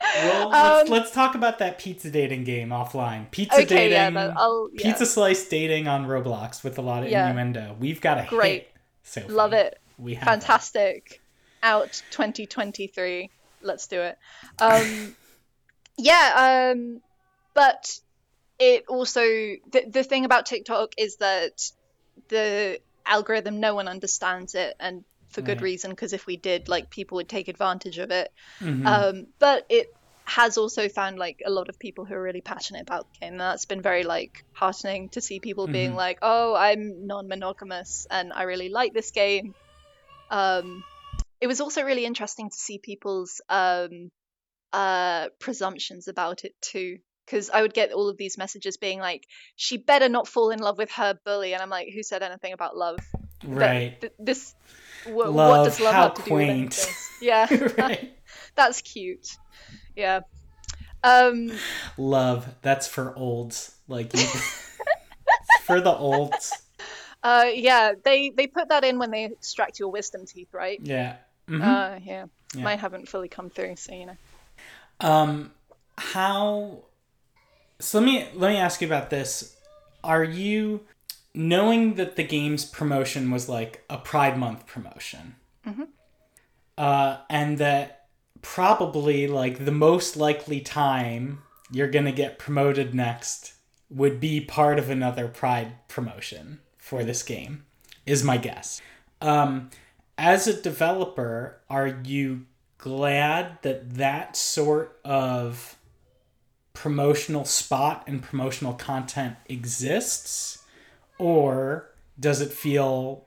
Well, let's, Um, let's talk about that pizza dating game offline. Pizza okay yeah dating. that, yeah. Pizza slice dating on Roblox with a lot of Yeah. innuendo. We've got a Great. Sophie. love it We have fantastic out 2023 let's do it um yeah um but it also the, the thing about tiktok is that the algorithm no one understands it and for good Right. reason because if we did like people would take advantage of it. Mhm. um but it has also found like a lot of people who are really passionate about the game and that's been very like heartening to see people being Mhm. like oh i'm non-monogamous and i really like this game um it was also really interesting to see people's um uh presumptions about it too because i would get all of these messages being like she better not fall in love with her bully and i'm like who said anything about love right. th- this what Love, does love how have to do with any of quaint. yeah right. that's cute yeah um Love. That's for olds. Like for the olds. uh yeah they they put that in when they extract your wisdom teeth right Yeah. Mhm. uh yeah. Yeah. mine haven't fully come through so you know Um, how? So let me let me ask you about this. Are you knowing that the game's promotion was like a Pride Month promotion, Mhm. uh, and that probably like the most likely time you're gonna get promoted next would be part of another Pride promotion for this game, is my guess. Um, as a developer, are you glad that that sort of promotional spot and promotional content exists or does it feel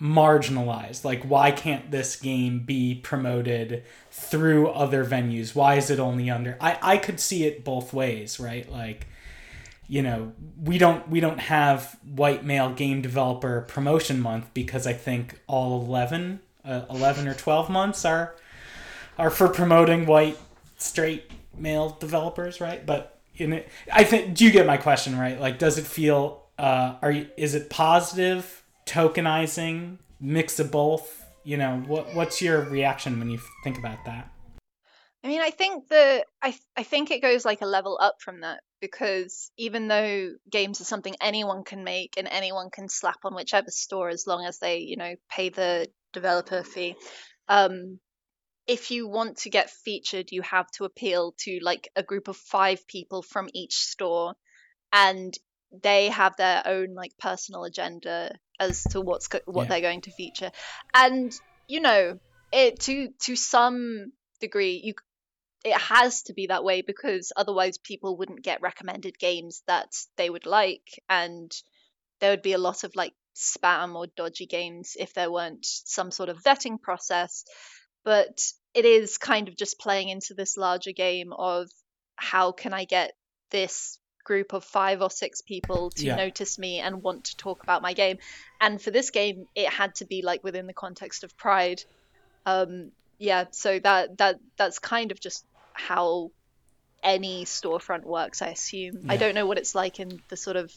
marginalized? Like why can't this game be promoted through other venues? Why is it only under i i could see it both ways right? Like you know we don't we don't have white male game developer promotion month because i think all 11 uh, 11 or 12 months are are for promoting white straight male developers right? But in it i think do you get my question right? Like does it feel uh are you is it positive tokenizing mix of both? You know what what's your reaction when you think about that? I mean, I think the I I think it goes like a level up from that because even though games are something anyone can make and anyone can slap on whichever store as long as they you know pay the developer fee, um, if you want to get featured, you have to appeal to like a group of five people from each store, and they have their own like personal agenda as to what's go- what Yeah. they're going to feature, and you know it to to some degree you it has to be that way because otherwise people wouldn't get recommended games that they would like and there would be a lot of like spam or dodgy games if there weren't some sort of vetting process but it is kind of just playing into this larger game of how can I get this group of five or six people to yeah. notice me and want to talk about my game. And for this game, it had to be like within the context of Pride. Um, yeah, so that that that's kind of just how any storefront works. I assume. Yeah. I don't know what it's like in the sort of,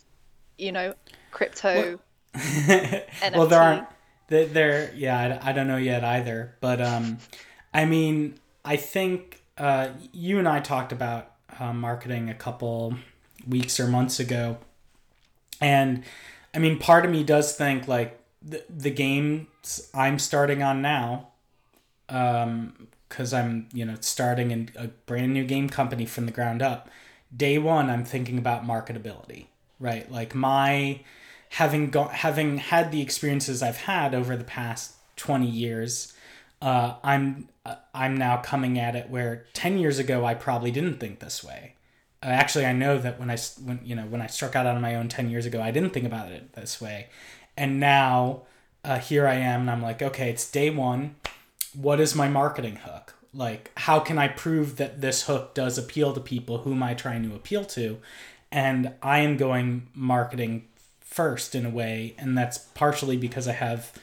you know, crypto. Well, well there aren't. There, yeah, I, I don't know yet either. But um, I mean, I think uh, you and I talked about uh, marketing a couple weeks or months ago. And I mean, part of me does think like the, the games I'm starting on now, um, because I'm, you know, starting in a brand new game company from the ground up. Day one, I'm thinking about marketability, right? Like my having got having had the experiences I've had over the past 20 years, uh, I'm uh, I'm now coming at it where 10 years ago I probably didn't think this way actually I know that when I when you know when I struck out on my own 10 years ago I didn't think about it this way. And now uh, here I am and I'm like okay it's day 1 what is my marketing hook? Like how can I prove that this hook does appeal to people? Who am I trying to appeal to? And I am going marketing first in a way and that's partially because I have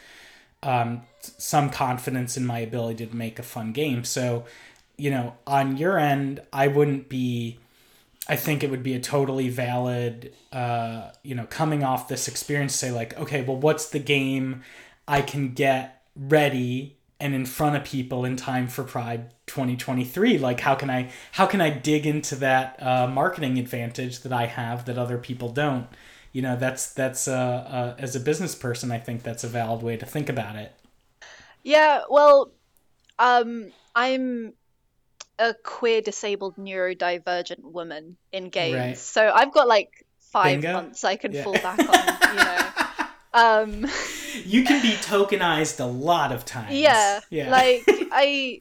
um, some confidence in my ability to make a fun game. So you know on your end I wouldn't be I think it would be a totally valid, uh, you know, coming off this experience, say like, okay, well, what's the game I can get ready and in front of people in time for Pride 2023? Like, how can I how can I dig into that uh, marketing advantage that I have that other people don't? You know, that's that's uh, uh, as a business person, I think that's a valid way to think about it. Yeah, well, um, I'm a queer disabled neurodivergent woman in games. Right. So I've got like five Bingo? months I can yeah. fall back on, you know. Um You can be tokenized a lot of times. Yeah. Yeah. Like I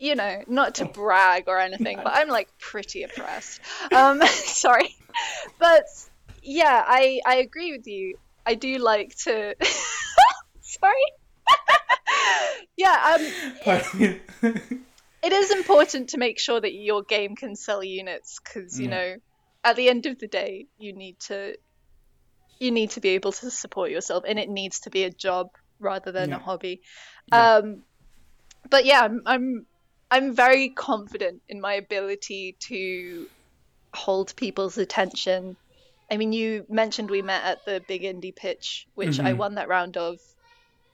you know, not to brag or anything, but I'm like pretty oppressed. Um sorry. But yeah, I I agree with you. I do like to sorry. yeah, um it is important to make sure that your game can sell units because you yeah. know at the end of the day you need to you need to be able to support yourself and it needs to be a job rather than yeah. a hobby yeah. um but yeah I'm, I'm i'm very confident in my ability to hold people's attention i mean you mentioned we met at the big indie pitch which mm-hmm. i won that round of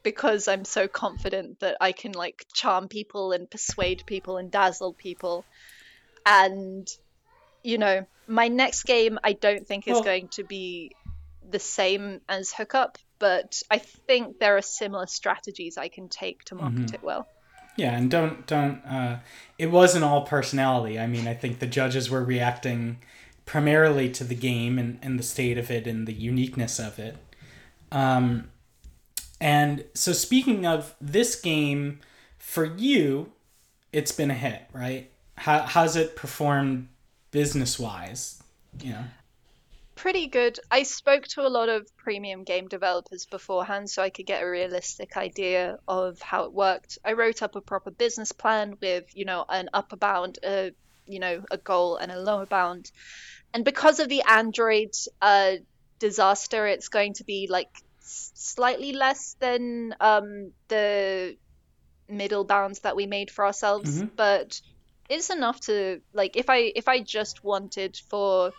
because I'm so confident that I can like charm people and persuade people and dazzle people. And you know, my next game I don't think is well, going to be the same as Hookup, but I think there are similar strategies I can take to market mm-hmm. it well. Yeah, and don't don't uh it wasn't all personality. I mean, I think the judges were reacting primarily to the game and, and the state of it and the uniqueness of it. Um and so, speaking of this game, for you, it's been a hit, right? How, how's it performed business wise? You know? Pretty good. I spoke to a lot of premium game developers beforehand so I could get a realistic idea of how it worked. I wrote up a proper business plan with, you know, an upper bound, a, you know, a goal and a lower bound. And because of the Android uh, disaster, it's going to be like slightly less than um, the middle bounds that we made for ourselves, mm-hmm. but it's enough to like if I if I just wanted for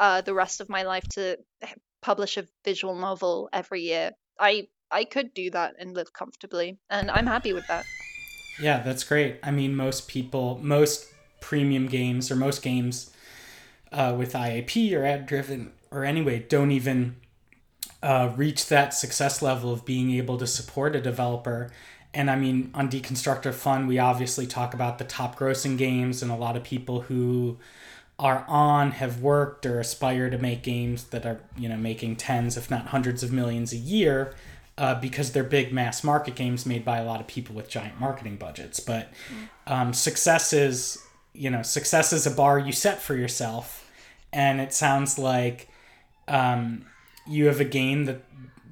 uh, the rest of my life to publish a visual novel every year, I I could do that and live comfortably, and I'm happy with that. Yeah, that's great. I mean, most people, most premium games or most games uh, with IAP or ad driven or anyway don't even uh, reach that success level of being able to support a developer. And I mean, on Deconstructor Fun, we obviously talk about the top grossing games, and a lot of people who are on have worked or aspire to make games that are you know making tens, if not hundreds of millions a year. Uh, because they're big mass market games made by a lot of people with giant marketing budgets. But um, success is, you know, success is a bar you set for yourself, and it sounds like um, you have a game that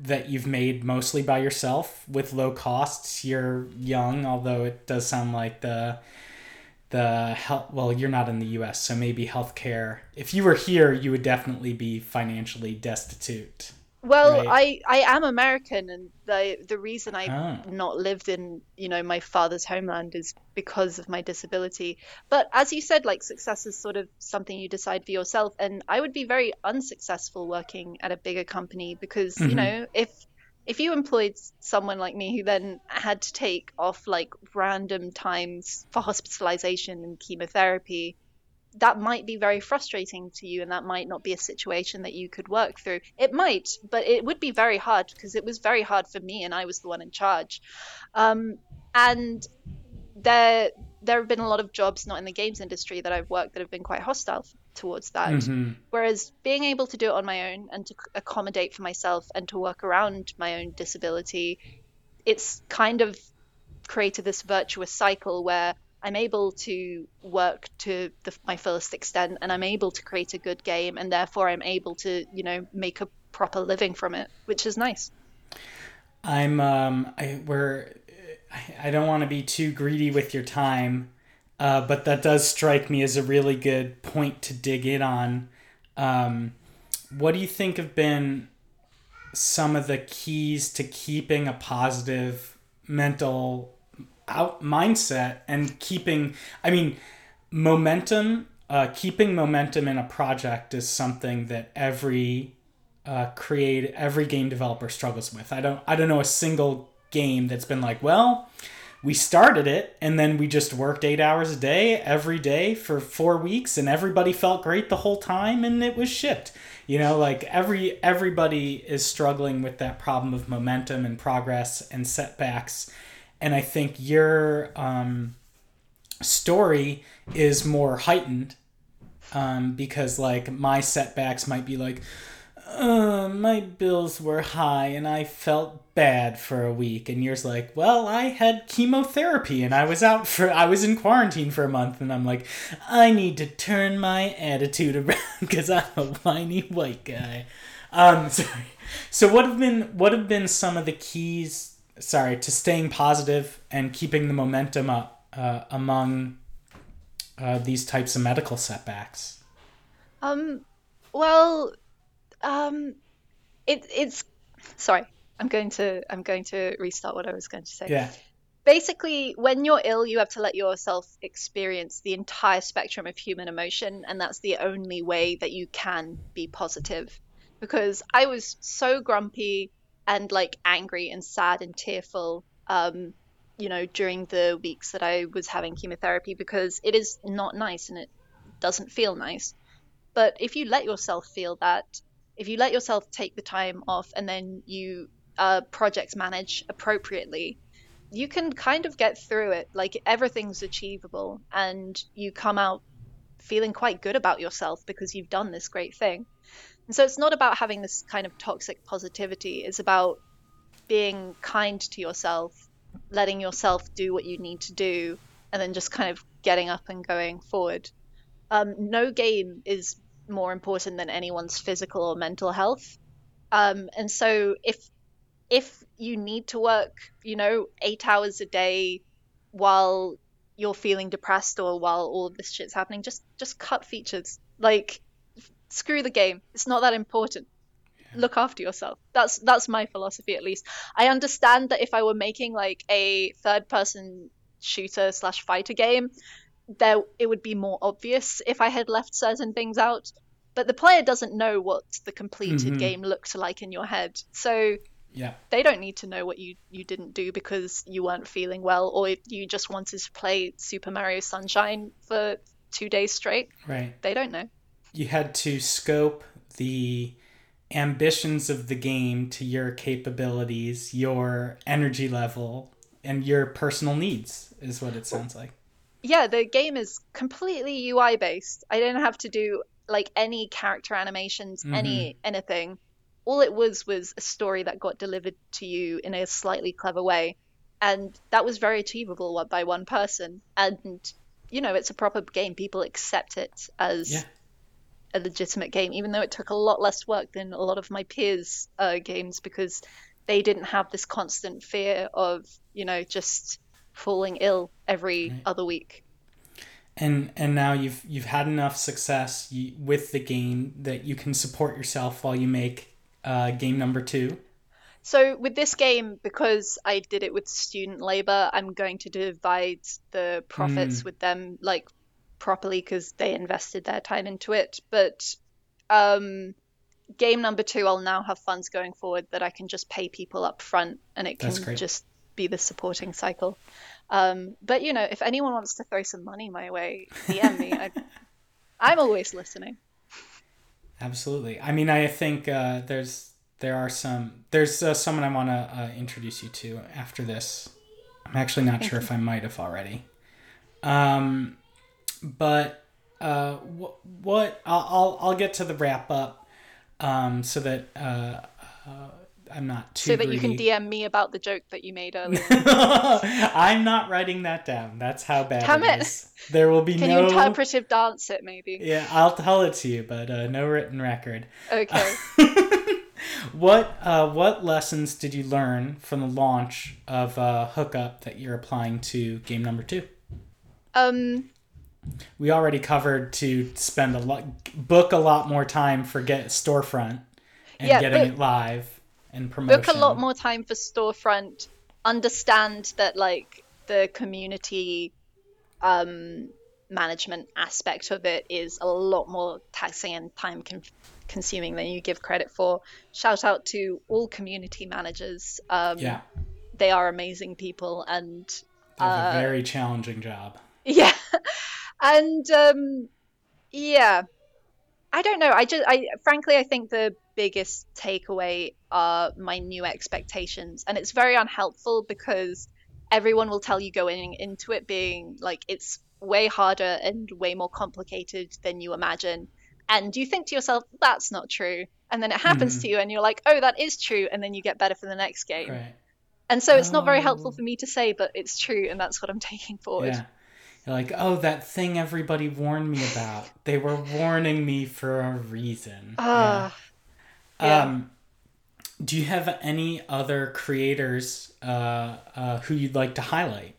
that you've made mostly by yourself with low costs. You're young, although it does sound like the the health. Well, you're not in the U.S., so maybe healthcare. If you were here, you would definitely be financially destitute. Well, right? I, I am American, and the the reason I've oh. not lived in you know my father's homeland is because of my disability. But as you said, like success is sort of something you decide for yourself, and I would be very unsuccessful working at a bigger company because mm-hmm. you know if if you employed someone like me who then had to take off like random times for hospitalization and chemotherapy that might be very frustrating to you and that might not be a situation that you could work through. It might, but it would be very hard because it was very hard for me and I was the one in charge. Um, and there there have been a lot of jobs not in the games industry that I've worked that have been quite hostile towards that. Mm-hmm. Whereas being able to do it on my own and to accommodate for myself and to work around my own disability, it's kind of created this virtuous cycle where I'm able to work to the, my fullest extent and I'm able to create a good game and therefore I'm able to, you know, make a proper living from it, which is nice. I'm um I we're I, don't want to be too greedy with your time, uh, but that does strike me as a really good point to dig in on. Um, what do you think have been some of the keys to keeping a positive mental out mindset and keeping i mean momentum uh, keeping momentum in a project is something that every uh, create every game developer struggles with. I don't i don't know a single game that's been like well we started it and then we just worked eight hours a day every day for four weeks and everybody felt great the whole time and it was shipped you know like every everybody is struggling with that problem of momentum and progress and setbacks and I think your um, story is more heightened um, because like my setbacks might be like uh, my bills were high and I felt bad for a week. And yours like well I had chemotherapy and I was out for I was in quarantine for a month. And I'm like I need to turn my attitude around because I'm a whiny white guy. Um sorry. So what have been what have been some of the keys sorry to staying positive and keeping the momentum up uh, among uh, these types of medical setbacks? Um, well, um, it, it's sorry. I'm going to I'm going to restart what I was going to say. Yeah. Basically, when you're ill, you have to let yourself experience the entire spectrum of human emotion, and that's the only way that you can be positive. Because I was so grumpy and like angry and sad and tearful um, you know during the weeks that i was having chemotherapy because it is not nice and it doesn't feel nice. But if you let yourself feel that if you let yourself take the time off and then you uh, project manage appropriately you can kind of get through it. Like everything's achievable and you come out feeling quite good about yourself because you've done this great thing and so it's not about having this kind of toxic positivity, it's about being kind to yourself, letting yourself do what you need to do, and then just kind of getting up and going forward. Um, no game is more important than anyone's physical or mental health. Um, and so if if you need to work, you know, eight hours a day while you're feeling depressed or while all of this shit's happening, just just cut features. Like screw the game. It's not that important. Look after yourself. That's that's my philosophy at least. I understand that if I were making like a third person shooter slash fighter game, there it would be more obvious if I had left certain things out. But the player doesn't know what the completed mm-hmm. game looked like in your head. So yeah. They don't need to know what you, you didn't do because you weren't feeling well or you just wanted to play Super Mario Sunshine for two days straight. Right. They don't know you had to scope the ambitions of the game to your capabilities, your energy level, and your personal needs, is what it sounds like. Yeah, the game is completely UI based. I didn't have to do like any character animations, mm-hmm. any anything. All it was was a story that got delivered to you in a slightly clever way. And that was very achievable by one person. And, you know, it's a proper game. People accept it as yeah a legitimate game, even though it took a lot less work than a lot of my peers' uh, games because they didn't have this constant fear of, you know, just falling ill every right. other week. And and now you've you've had enough success with the game that you can support yourself while you make uh, game number two. So with this game, because I did it with student labor, I'm going to divide the profits mm. with them like properly because they invested their time into it. But um, game number two, I'll now have funds going forward that I can just pay people up front, and it can just be the supporting cycle. Um, but you know, if anyone wants to throw some money my way, DM me. I, I'm always listening. Absolutely. I mean, I think uh, there's there are some there's uh, someone I want to uh, introduce you to after this. I'm actually not sure if I might have already. Um, but uh, what, what I'll, I'll, I'll get to the wrap up um, so that uh, uh, I'm not too. So that greedy. you can DM me about the joke that you made earlier. I'm not writing that down. That's how bad Damn it, it is. There will be can no. Can you interpretive dance it, maybe? Yeah, I'll tell it to you, but uh, no written record. Okay what uh, what lessons did you learn from the launch of uh, Hookup that you're applying to game number two? Um, we already covered to spend a lot, book a lot more time for get storefront and yeah, getting book, it live and promotion. Book a lot more time for storefront. Understand that like the community um, management aspect of it is a lot more taxing and time consuming than you give credit for. Shout out to all community managers. Um, yeah, they are amazing people and they have uh, a very challenging job. Yeah, and um, yeah, I don't know. I just, I frankly, I think the biggest takeaway are my new expectations, and it's very unhelpful because everyone will tell you going into it being like it's way harder and way more complicated than you imagine and you think to yourself that's not true and then it happens mm-hmm. to you and you're like oh that is true and then you get better for the next game right. and so it's oh. not very helpful oh. for me to say but it's true and that's what i'm taking forward yeah. You're like, oh, that thing everybody warned me about. they were warning me for a reason. Uh, yeah. yeah. Um, do you have any other creators uh, uh, who you'd like to highlight?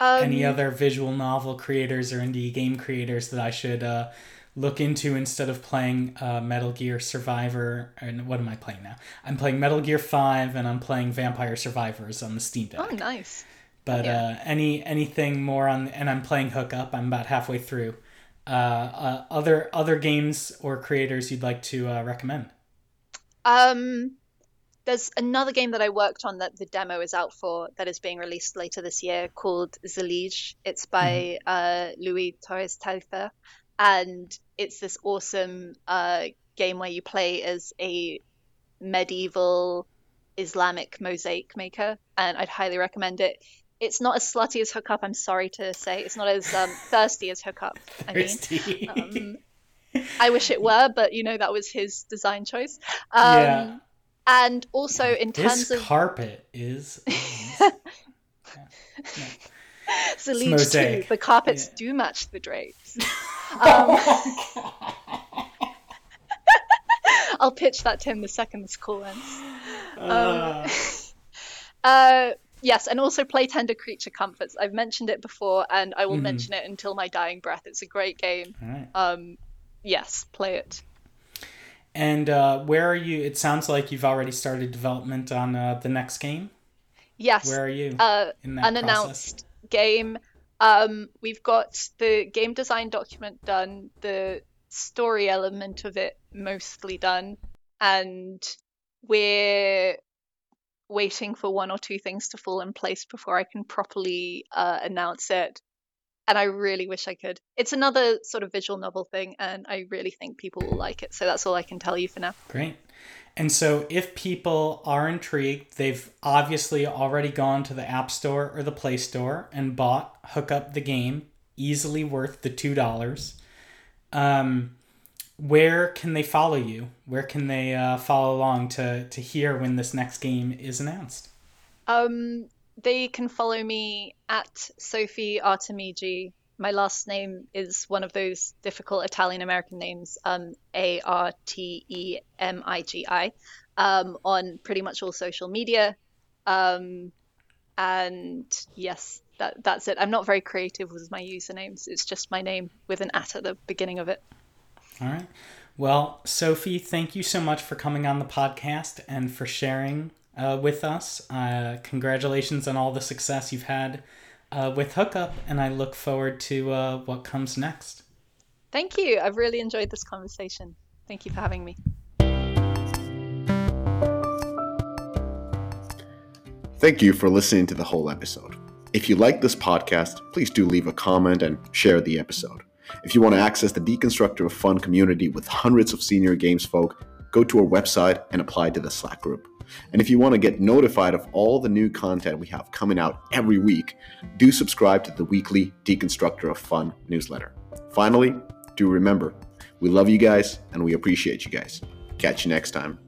Um, any other visual novel creators or indie game creators that I should uh, look into instead of playing uh, Metal Gear Survivor. And what am I playing now? I'm playing Metal Gear Five, and I'm playing Vampire Survivors on the Steam Deck. Oh, nice. But yeah. uh, any anything more on, and I'm playing Hookup. I'm about halfway through. Uh, uh other other games or creators you'd like to uh, recommend? Um, there's another game that I worked on that the demo is out for that is being released later this year called Zalige. It's by mm-hmm. uh, Louis Torres Talifer and it's this awesome uh, game where you play as a medieval Islamic mosaic maker, and I'd highly recommend it. It's not as slutty as Hookup. I'm sorry to say, it's not as um, thirsty as Hookup. I mean, um, I wish it were, but you know that was his design choice. Um, yeah. And also in terms this of carpet is. yeah. Too. The carpets yeah. do match the drapes. Um, I'll pitch that to him the second this call ends. Um, uh. uh, yes, and also play Tender Creature Comforts. I've mentioned it before, and I will mm-hmm. mention it until my dying breath. It's a great game. Right. Um, yes, play it. And uh, where are you? It sounds like you've already started development on uh, the next game. Yes. Where are you? Uh, unannounced process? game. Um, we've got the game design document done, the story element of it mostly done, and we're waiting for one or two things to fall in place before I can properly uh, announce it. And I really wish I could. It's another sort of visual novel thing, and I really think people will like it. So that's all I can tell you for now. Great. And so, if people are intrigued, they've obviously already gone to the App Store or the Play Store and bought Hook Up the Game, easily worth the $2. Um, where can they follow you? Where can they uh, follow along to, to hear when this next game is announced? Um, they can follow me at Sophie Artemigi. my last name is one of those difficult Italian American names, um, A R T E M I G I, um, on pretty much all social media. Um, and yes, that that's it. I'm not very creative with my usernames. It's just my name with an at at the beginning of it. All right. Well, Sophie, thank you so much for coming on the podcast and for sharing uh, with us. Uh, congratulations on all the success you've had uh, with Hookup, and I look forward to uh, what comes next. Thank you. I've really enjoyed this conversation. Thank you for having me. Thank you for listening to the whole episode. If you like this podcast, please do leave a comment and share the episode. If you want to access the Deconstructor of Fun community with hundreds of senior games folk, go to our website and apply to the Slack group. And if you want to get notified of all the new content we have coming out every week, do subscribe to the weekly Deconstructor of Fun newsletter. Finally, do remember, we love you guys and we appreciate you guys. Catch you next time.